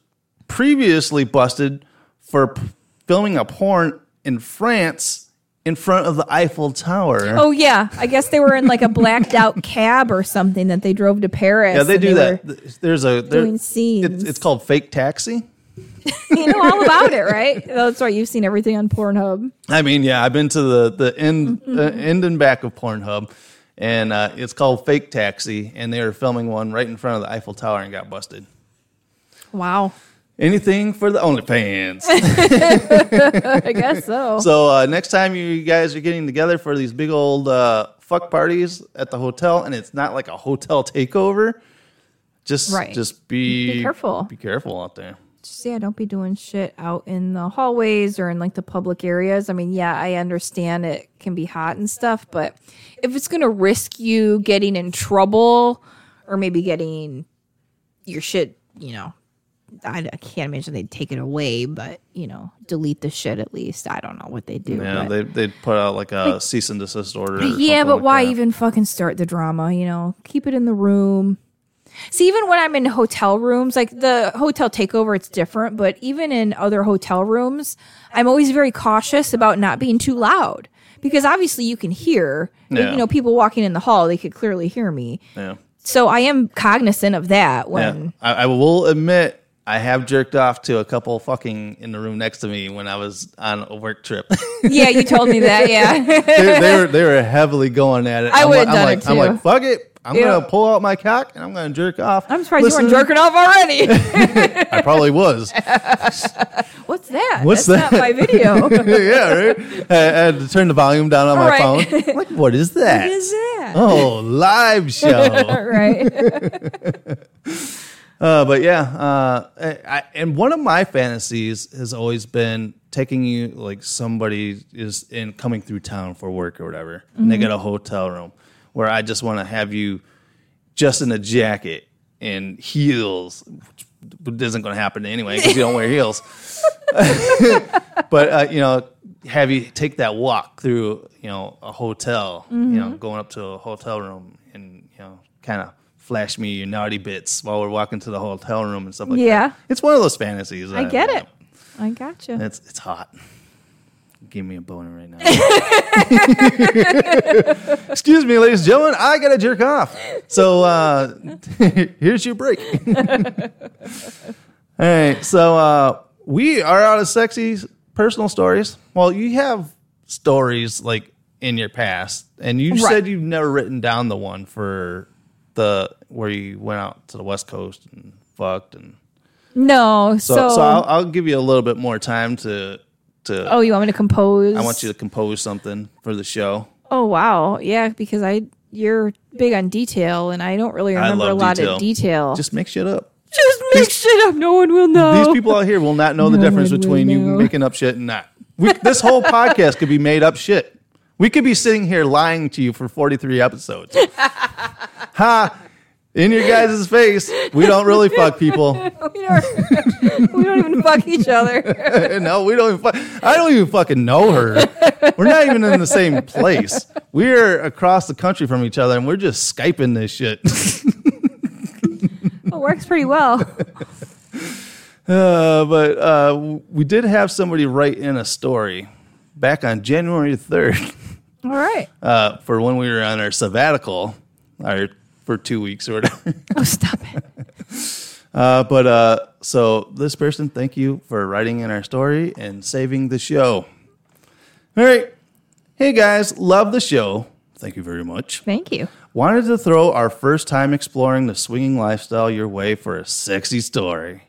previously busted for p- filming a porn in France in front of the Eiffel Tower. Oh yeah, I guess they were in like a blacked out (laughs) cab or something that they drove to Paris. yeah, they do that. There's a there, doing scenes. It's, it's called fake taxi. (laughs) you know all about it, right? That's right. You've seen everything on Pornhub. I mean, yeah, I've been to the the end uh, end and back of Pornhub, and uh, it's called Fake Taxi, and they were filming one right in front of the Eiffel Tower and got busted. Wow, Anything for the OnlyFans. (laughs) I guess so. (laughs) so uh, next time you guys are getting together for these big old uh, fuck parties at the hotel, and it's not like a hotel takeover, just Right. just be Be careful. Be careful out there. Just yeah, don't be doing shit out in the hallways or in like the public areas. I mean, yeah, I understand it can be hot and stuff, but if it's gonna risk you getting in trouble or maybe getting your shit, you know, I, I can't imagine they'd take it away, but you know, delete the shit at least. I don't know what they do. Yeah, but- they'd put out like a cease and desist order. yeah, but like why that. even fucking start the drama? You know, keep it in the room. See, even when I'm in hotel rooms, like the hotel takeover, it's different. But even in other hotel rooms, I'm always very cautious about not being too loud because obviously you can hear. Yeah. You know, people walking in the hall, they could clearly hear me. Yeah. So I am cognizant of that Yeah. when. I, I will admit I have jerked off to a couple fucking in the room next to me when I was on a work trip. (laughs) Yeah, you told me that. Yeah. (laughs) they, they were they were heavily going at it. I I'm would've like, I'm done like, it I'm too. like, fuck it. I'm gonna pull out my cock and I'm gonna jerk off. I'm surprised you weren't jerking off already. (laughs) I probably was. (laughs) What's that? What's That's that? not my video. (laughs) yeah, right. I, I had to turn the volume down on my Right. phone. Like, what is that? what is that? Oh, live show. right. Uh, but yeah, uh, I, and one of my fantasies has always been taking you like somebody is in coming through town for work or whatever, and they Mm-hmm. get a hotel room where I just want to have you just in a jacket and heels, which isn't going to happen anyway because you don't wear heels. (laughs) but uh, you know, have you take that walk through you know a hotel, you Mm-hmm. know, going up to a hotel room and you know, kind of flash me your naughty bits while we're walking to the hotel room and stuff like Yeah. that. It's one of those fantasies. I get it. I gotcha. It's it's hot. Give me a boner right now. (laughs) Excuse me, ladies and gentlemen. I gotta jerk off. So uh, (laughs) here's your break. (laughs) All right. So uh, we are out of sexy personal stories. Well, you have stories like in your past, and you Right. said you've never written down the one for the where you went out to the West Coast and fucked and. no, so, So, so, I'll, I'll give you a little bit more time to to. oh, you want me to compose? I want you to compose something for the show. Oh wow, yeah, because I you're big on detail, and I don't really remember a lot detail. of detail. Just make shit up. Just make shit up. No one will know. These people out here will not know the difference between you making up shit and not. We, this whole podcast could be made up shit. We could be sitting here lying to you for 43 episodes. ha! In your guys' face, we don't really fuck people. (laughs) we, don't, we don't even fuck each other. (laughs) no, we don't even fuck. I don't even fucking know her. We're not even in the same place. We're across the country from each other and we're just Skyping this shit. (laughs) it works pretty well. Uh, but uh, we did have somebody write in a story back on January 3rd All right. uh, for when we were on our sabbatical, or for two weeks or whatever. (laughs) Oh, stop it. (laughs) Uh, but uh, so this person, thank you for writing in our story and saving the show. All right. Hey guys, love the show. Thank you very much. Thank you. Wanted to throw our first time exploring the swinging lifestyle your way for a sexy story.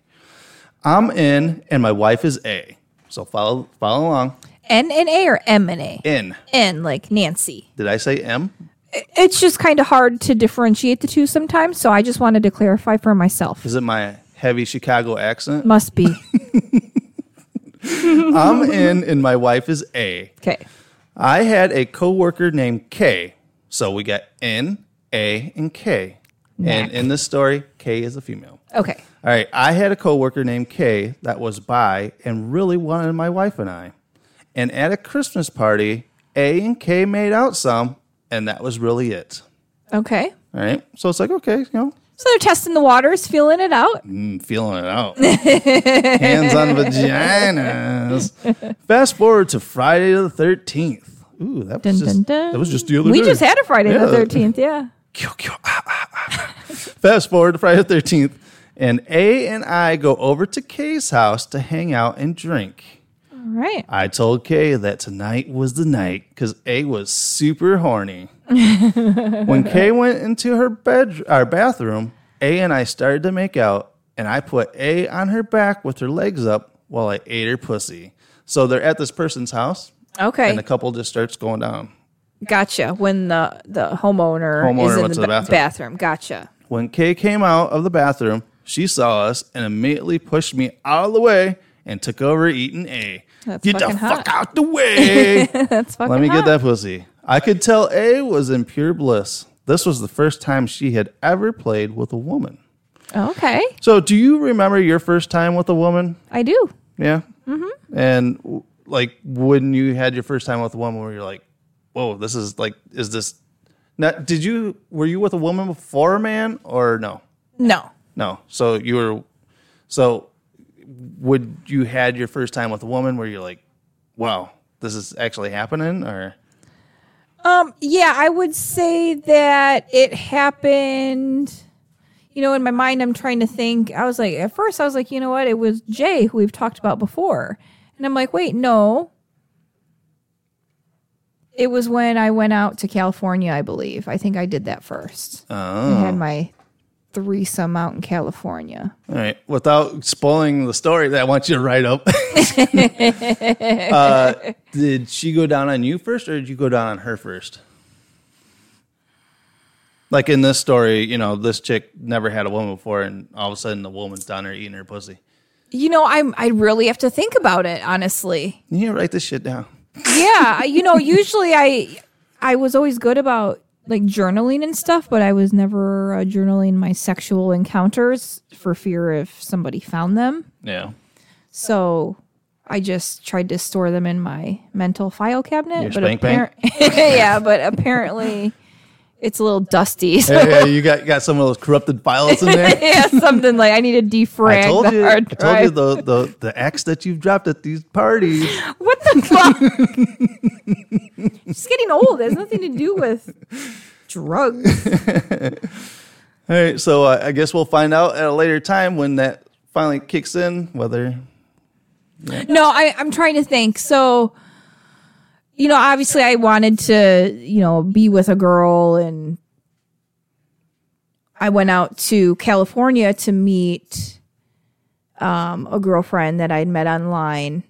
I'm in, and my wife is A. So follow follow along. N and A or M and A? In. N like Nancy. Did I say M? It's just kind of hard to differentiate the two sometimes, so I just wanted to clarify for myself. Is it my heavy Chicago accent? Must be. (laughs) I'm in, and my wife is A. Okay. I had a coworker named K. So we got N, A, and K. And in this story, K is a female. Okay. All right, I had a coworker named K that was bi and really wanted my wife and I. And at a Christmas party, A and K made out some, and that was really it. Okay. All right, so it's like okay, you know, So they're testing the waters, feeling it out. mm, feeling it out. (laughs) Hands on vaginas. (laughs) Fast forward to Friday the thirteenth. Ooh, that was Dun, just dun, dun. that was just the other We day. We just had a Friday Yeah. the 13th. Yeah. (laughs) Ah, ah, ah. Fast forward to Friday the 13th, and A and I go over to Kay's house to hang out and drink. All right. I told Kay that tonight was the night because A was super horny. (laughs) when Kay went into her bed, our bathroom, A and I started to make out, and I put A on her back with her legs up while I ate her pussy. So they're at this person's house, Okay. and the couple just starts going down. Gotcha. When the the homeowner, Homeowner is in went the, to the bathroom. bathroom. Gotcha. When Kay came out of the bathroom, she saw us and immediately pushed me out of the way and took over eating A. That's get the fucking fuck out the (laughs) way. That's fucking. Let me hot. get that pussy. I could tell A was in pure bliss. This was the first time she had ever played with a woman. Okay. So, do you remember your first time with a woman? I do. Yeah. Mm-hmm. And like, when you had your first time with a woman, where you're like, "Whoa, this is like, is this?" Now, did you were you with a woman before a man or no? No. No. So you were. So, would you had your first time with a woman where you're like, "Wow, this is actually happening," or Um, yeah, I would say that it happened. You know, in my mind, I'm trying to think. I was like, at first, I was like, you know what? It was Jay who we've talked about before. And I'm like, wait, no. It was when I went out to California, I believe. I think I did that first. I had my threesome out in California. All right. Without spoiling the story that I want you to write up, (laughs) uh, did she go down on you first or did you go down on her first? Like in this story, you know, this chick never had a woman before, and all of a sudden the woman's down there eating her pussy. You know, I'm I really have to think about it, honestly. To write this shit down. yeah you know usually i i was always good about like journaling and stuff but i was never uh, journaling my sexual encounters for fear if somebody found them Yeah. so i just tried to store them in my mental file cabinet Your but spank bank? (laughs) yeah but apparently it's a little dusty (laughs) so Yeah, yeah, you got you got some of those corrupted files in there. (laughs) yeah something like i need to defrag I told the you, I told you the, the the X that you've dropped at these parties. what the fuck. Just getting old. It has nothing to do with drugs. (laughs) All right, so uh, I guess we'll find out at a later time when that finally kicks in whether No, I, I'm trying to think. So, you know, obviously I wanted to, you know, be with a girl and I went out to California to meet um, a girlfriend that I'd met online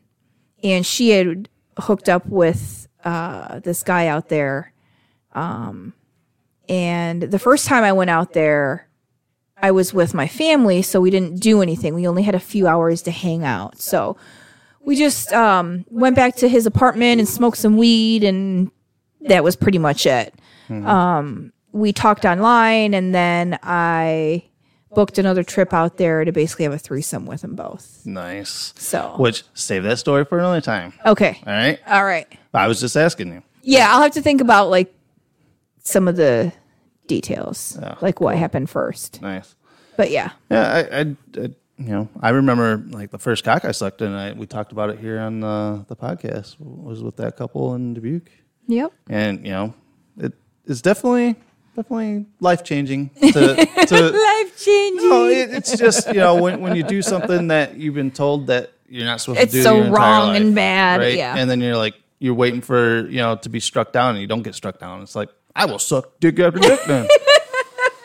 and she had hooked up with uh, this guy out there. Um, and the first time I went out there, I was with my family, so we didn't do anything. We only had a few hours to hang out. So we just um, went back to his apartment and smoked some weed, and that was pretty much it. Um, we talked online, and then I booked another trip out there to basically have a threesome with them both. nice. So Which save that story for another time. okay, All right. all right, I was just asking you. yeah, I'll have to think about like some of the details, Yeah, like what happened first. Nice. But yeah, Yeah, I, I, I, you know, I remember like the first cock I sucked, and I we talked about it here on the the podcast. Was with that couple in Dubuque, yep. and you know, it is definitely definitely life changing. (laughs) To, to Life changing. no, it, it's just you know when when you do something that you've been told that you're not supposed It's to do, It's so wrong life, and bad, right? yeah. and then you're like you're waiting for you know to be struck down, and you don't get struck down. It's like I will suck dick after dick then.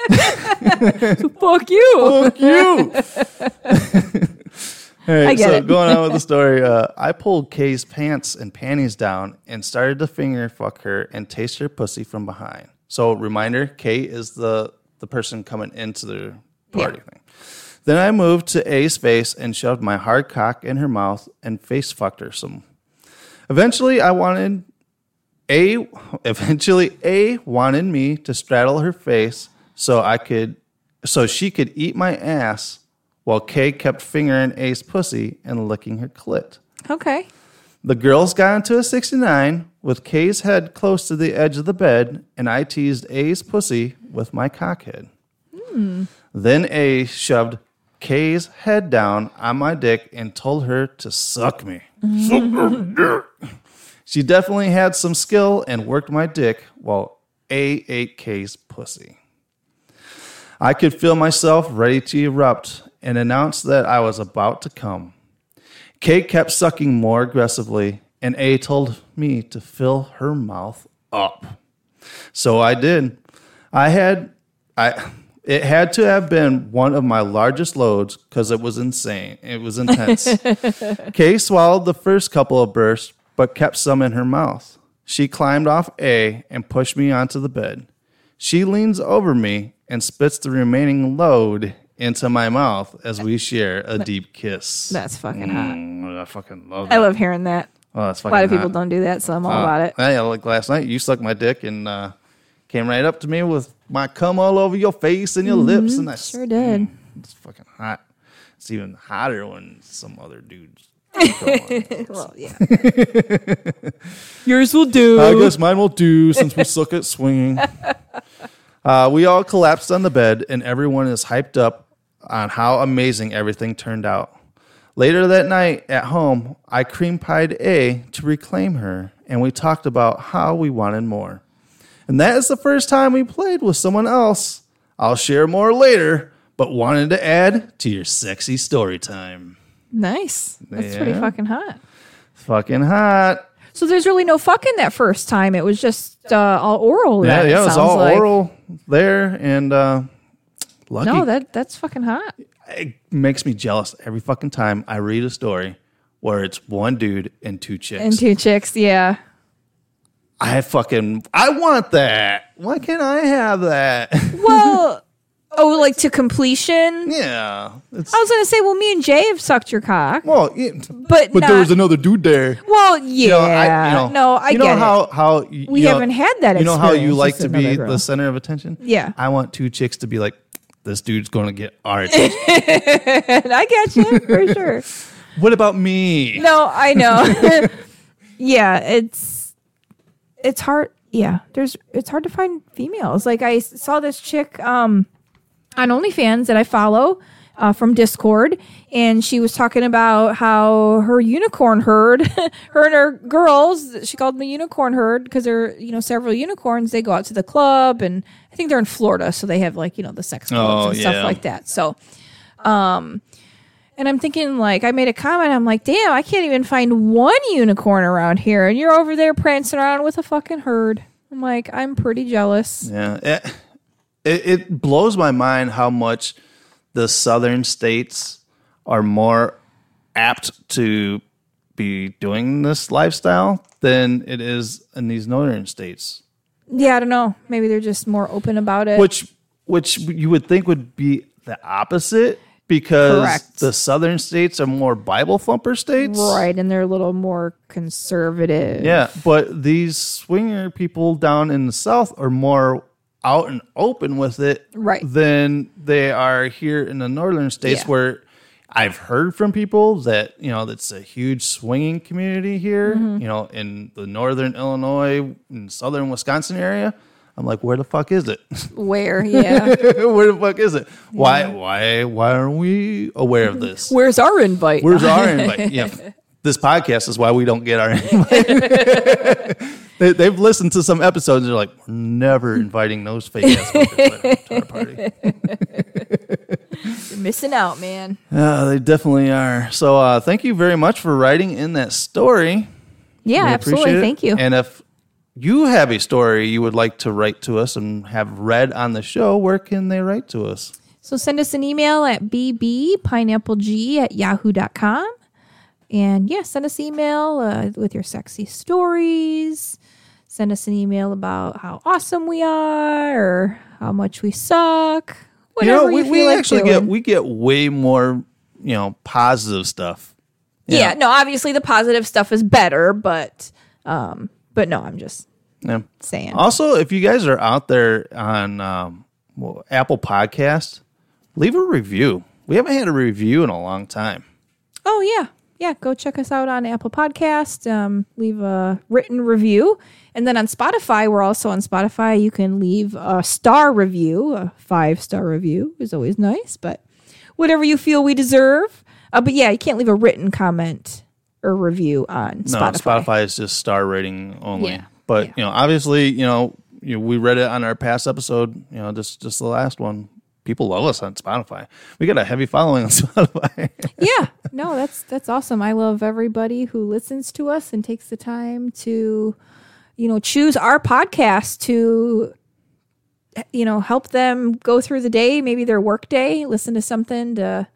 (laughs) Fuck you. (laughs) Fuck you. All right, so it. going on with the story, uh, I pulled Kay's pants and panties down and started to finger fuck her and taste her pussy from behind. So, reminder: Kate is the the person coming into the party thing. Then I moved to A's face and shoved my hard cock in her mouth and face fucked her some. Eventually, I wanted A. (laughs) Eventually, A wanted me to straddle her face so I could, so she could eat my ass, while K kept fingering A's pussy and licking her clit. Okay. The girls got into a 69 with K's head close to the edge of the bed, and I teased A's pussy with my cockhead. Hmm. Then A shoved K's head down on my dick and told her to suck me. Suck her dick. She definitely had some skill and worked my dick while A ate K's pussy. I could feel myself ready to erupt and announce that I was about to come. Kay kept sucking more aggressively, and A told me to fill her mouth up. So I did. I had I it had to have been one of my largest loads because it was insane. It was intense. (laughs) Kay swallowed the first couple of bursts, but kept some in her mouth. She climbed off A and pushed me onto the bed. She leans over me and spits the remaining load into my mouth as we share a deep kiss. That's fucking hot. Mm, I fucking love I love hearing that. Oh, that's A fucking lot of people hot. don't do that, so I'm all Uh, about it. Yeah, like last night, you sucked my dick and uh, came right up to me with my cum all over your face and your lips, and I Sure did. It's fucking hot. It's even hotter when some other dudes. (laughs) well, yeah. (laughs) Yours will do. I guess mine will do since we suck at swinging. (laughs) Uh, we all collapsed on the bed, and everyone is hyped up on how amazing everything turned out. Later that night at home, I cream pied A to reclaim her, and we talked about how we wanted more. And that is the first time we played with someone else. I'll share more later, but wanted to add to your sexy story time. Nice. That's pretty fucking hot. Fucking hot. So there's really no fucking that first time. It was just uh, all oral. Yeah, yeah, it was all like. oral there, and uh, lucky. No, that that's fucking hot. it makes me jealous every fucking time I read a story where it's one dude and two chicks. And two chicks, yeah. I fucking I want that. Why can't I have that? (laughs) Well, oh, like to completion. yeah. It's, I was gonna say, well, me and Jay have sucked your cock, well, yeah, but but not, there was another dude there. Well, yeah, You know, I, you know, no, I you know how it. how y- We know- haven't had that You know how you like to be girl. the center of attention. Yeah. I want two chicks to be like, this dude's going to get. (laughs) And I get you for sure. (laughs) what about me? No, I know. (laughs) yeah, it's it's hard. Yeah, there's it's hard to find females. Like I saw this chick um on OnlyFans that I follow uh, from Discord, and she was talking about how her unicorn herd, her and her girls, she called them the unicorn herd because there are you know several unicorns. They go out to the club, and I think they're in Florida, so they have like you know the sex clubs Oh, and stuff yeah. like that. So. um, And I'm thinking, like, I made a comment. I'm like, damn, I can't even find one unicorn around here. And you're over there prancing around with a fucking herd. I'm like, I'm pretty jealous. Yeah, it, it, it blows my mind how much the southern states are more apt to be doing this lifestyle than it is in these northern states. Yeah, I don't know. Maybe they're just more open about it. Which which you would think would be the opposite because Correct. the southern states are more Bible thumper states. right. And they're a little more conservative. Yeah, but these swinger people down in the south are more out and open with it Right. than they are here in the northern states Yeah. where I've heard from people that, you know, that's a huge swinging community here, Mm-hmm. you know, in the northern Illinois and southern Wisconsin area. I'm like, where the fuck is it? (laughs) Where? Yeah. (laughs) where the fuck is it? Why why why aren't we aware of this? Where's our invite? Where's our (laughs) invite? Yeah. This podcast is why we don't get our invite. they, they've listened to some episodes. They're like, we're never inviting those fake ass to our party. You're missing out, man. Uh, they definitely are. So uh, thank you very much for writing in that story. Yeah, We absolutely. Thank you. And if you have a story you would like to write to us and have read on the show, where can they write to us? So send us an email at bbpineappleg at yahoo.com. And yeah, send us email uh, with your sexy stories. Send us an email about how awesome we are or how much we suck. Whatever you, we, feel we like actually doing. get we get way more, you know, positive stuff. yeah. no, obviously the positive stuff is better, but um, but no, I'm just Yeah. saying. Also, if you guys are out there on um, well, Apple Podcast, leave a review. We haven't had a review in a long time. Oh yeah, yeah. Go check us out on Apple Podcast. Um, leave a written review, and then on Spotify, we're also on Spotify. You can leave a star review. A five star review is always nice, but whatever you feel we deserve. Uh, but yeah, you can't leave a written comment or review on No, Spotify. Spotify, is just star rating only. Yeah. But Yeah. you know, obviously, you know, you we read it on our past episode. You know, just just the last one. People love us on Spotify. We got a heavy following on (laughs) Spotify. yeah, no, that's that's awesome. I love everybody who listens to us and takes the time to, you know, choose our podcast to, you know, help them go through the day, maybe their work day, listen to something to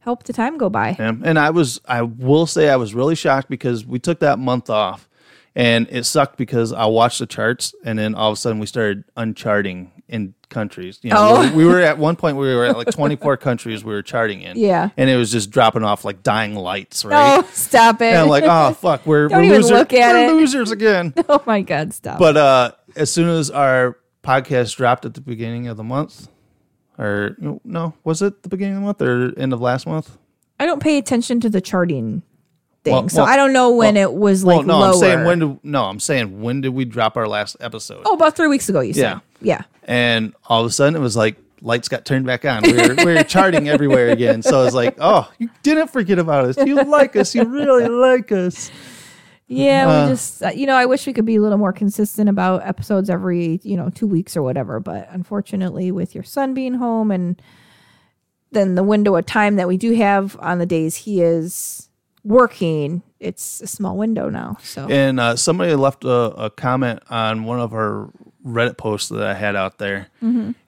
help the time go by. Yeah, and I was, I will say, I was really shocked because we took that month off, and it sucked because I watched the charts, and then all of a sudden we started uncharting in countries. You know, Oh. we, we were at one point we were at like twenty four (laughs) countries we were charting in. Yeah. and it was just dropping off like dying lights, right? Oh, stop it! And I'm like, oh (laughs) fuck, we're Don't we're even losers, look at we're it. losers again. (laughs) oh my god, stop! But uh, as soon as our podcast dropped at the beginning of the month, or no, was it the beginning of the month or end of last month? I don't pay attention to the charting thing, Well- so well- I don't know when well- it was like no, lower. I'm saying when do no, I'm saying when did we drop our last episode? Oh, about three weeks ago, you said. Yeah. Yeah. And all of a sudden, it was like lights got turned back on. We were, we were charting (laughs) everywhere again. So it's like, oh, you didn't forget about us. You like us. You really (laughs) like us. Yeah, Uh, we just, uh, you know, I wish we could be a little more consistent about episodes every, you know, two weeks or whatever. But unfortunately, with your son being home and then the window of time that we do have on the days he is working, it's a small window now. So, And uh, somebody left a, a comment on one of our Reddit posts that I had out there,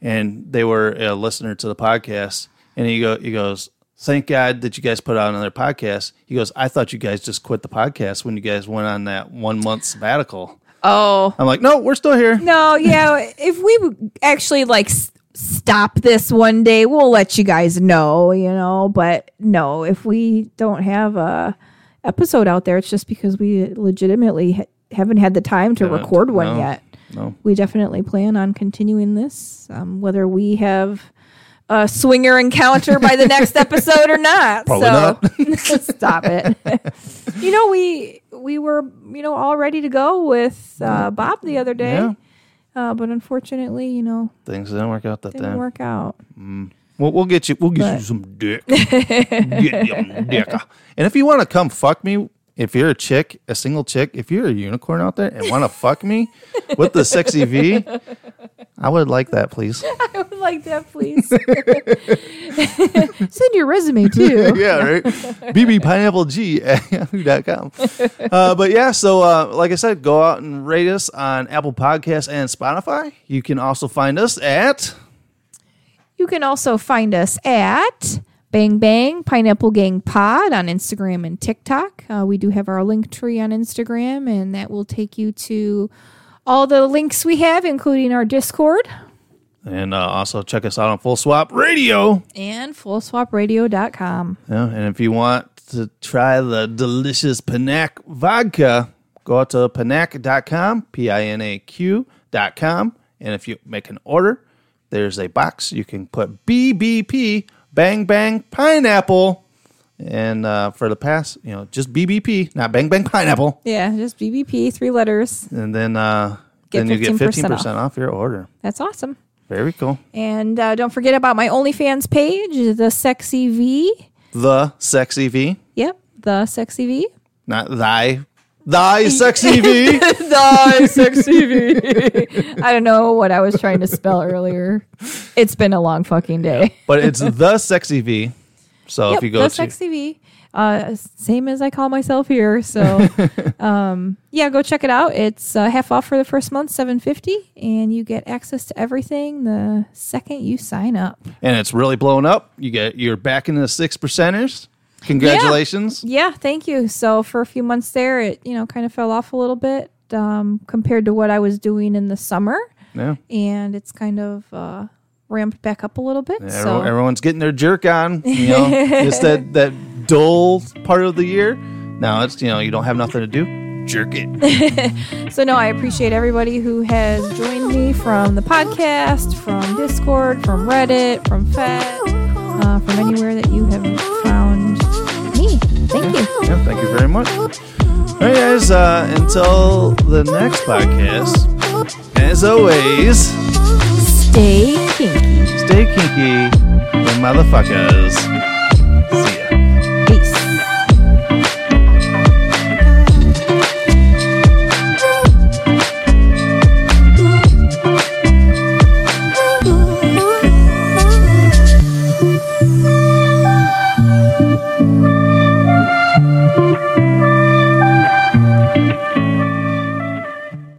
and they were a listener to the podcast. And he go, he goes, "Thank God that you guys put out another podcast." He goes, "I thought you guys just quit the podcast when you guys went on that one month sabbatical." oh, I'm like, "No, we're still here." no, yeah. if we actually like stop this one day, we'll let you guys know, you know. But no, if we don't have a episode out there, it's just because we legitimately ha- haven't had the time to Haven't, record one no. yet. No. We definitely plan on continuing this, um, whether we have a swinger encounter by the next (laughs) episode or not. Probably so (laughs) stop it. (laughs) you know, we we were you know all ready to go with uh, Bob the other day. Yeah. Uh, but unfortunately, you know, Things didn't work out that didn't time. work out. We'll, we'll get you. We'll get you some dick. get you some dick. (laughs) And if you want to come fuck me, if you're a chick, a single chick, if you're a unicorn out there and want to (laughs) fuck me with the sexy V, I would like that, please. (laughs) I would like that, please. (laughs) Send your resume too. yeah, right. bbpineappleg at yahoo.com. Uh, but yeah, so uh, like I said, go out and rate us on Apple Podcasts and Spotify. You can also find us at You can also find us at Bang Bang Pineapple Gang Pod on Instagram and TikTok. Uh, we do have our link tree on Instagram, and that will take you to all the links we have, including our Discord and uh, also check us out on Full Swap Radio. and fullswapradio.com. Yeah, and if you want to try the delicious Pinaq vodka, go out to pinaq.com, P I N A Q.com. And if you make an order, there's a box. You can put BBP, Bang Bang Pineapple. And uh, for the past, you know, just BBP, not Bang Bang Pineapple. Yeah, just BBP, three letters. And then, uh, Get then you get 15% 15% off. your order. That's awesome. Very cool. And uh, don't forget about my OnlyFans page, the Sexy V. The Sexy V, Yep, the Sexy V. not thy, thy (laughs) Sexy V. the (laughs) sexy V. (laughs) I don't know what I was trying to spell earlier. It's been a long fucking day. but it's the sexy V. So Yep, if you go the to sexy V. Uh, same as I call myself here. So, um, yeah, go check it out. It's uh, half off for the first month, seven fifty, and you get access to everything the second you sign up. and it's really blown up, you get you're back in the six percenters. Congratulations! Yeah, thank you. So for a few months there, it you know kind of fell off a little bit um, compared to what I was doing in the summer, Yeah, and it's kind of uh, ramped back up a little bit. Everyone- so everyone's getting their jerk on. You know, (laughs) it's that that dull part of the year. Now it's you know you don't have nothing to do. Jerk it. (laughs) So no, I appreciate everybody who has joined me from the podcast, from Discord, from Reddit, from Fet, uh, from anywhere that you have. Thank you. Yeah, thank you very much. All right, guys. Uh, until the next podcast, as always, Stay kinky. stay kinky, you motherfuckers.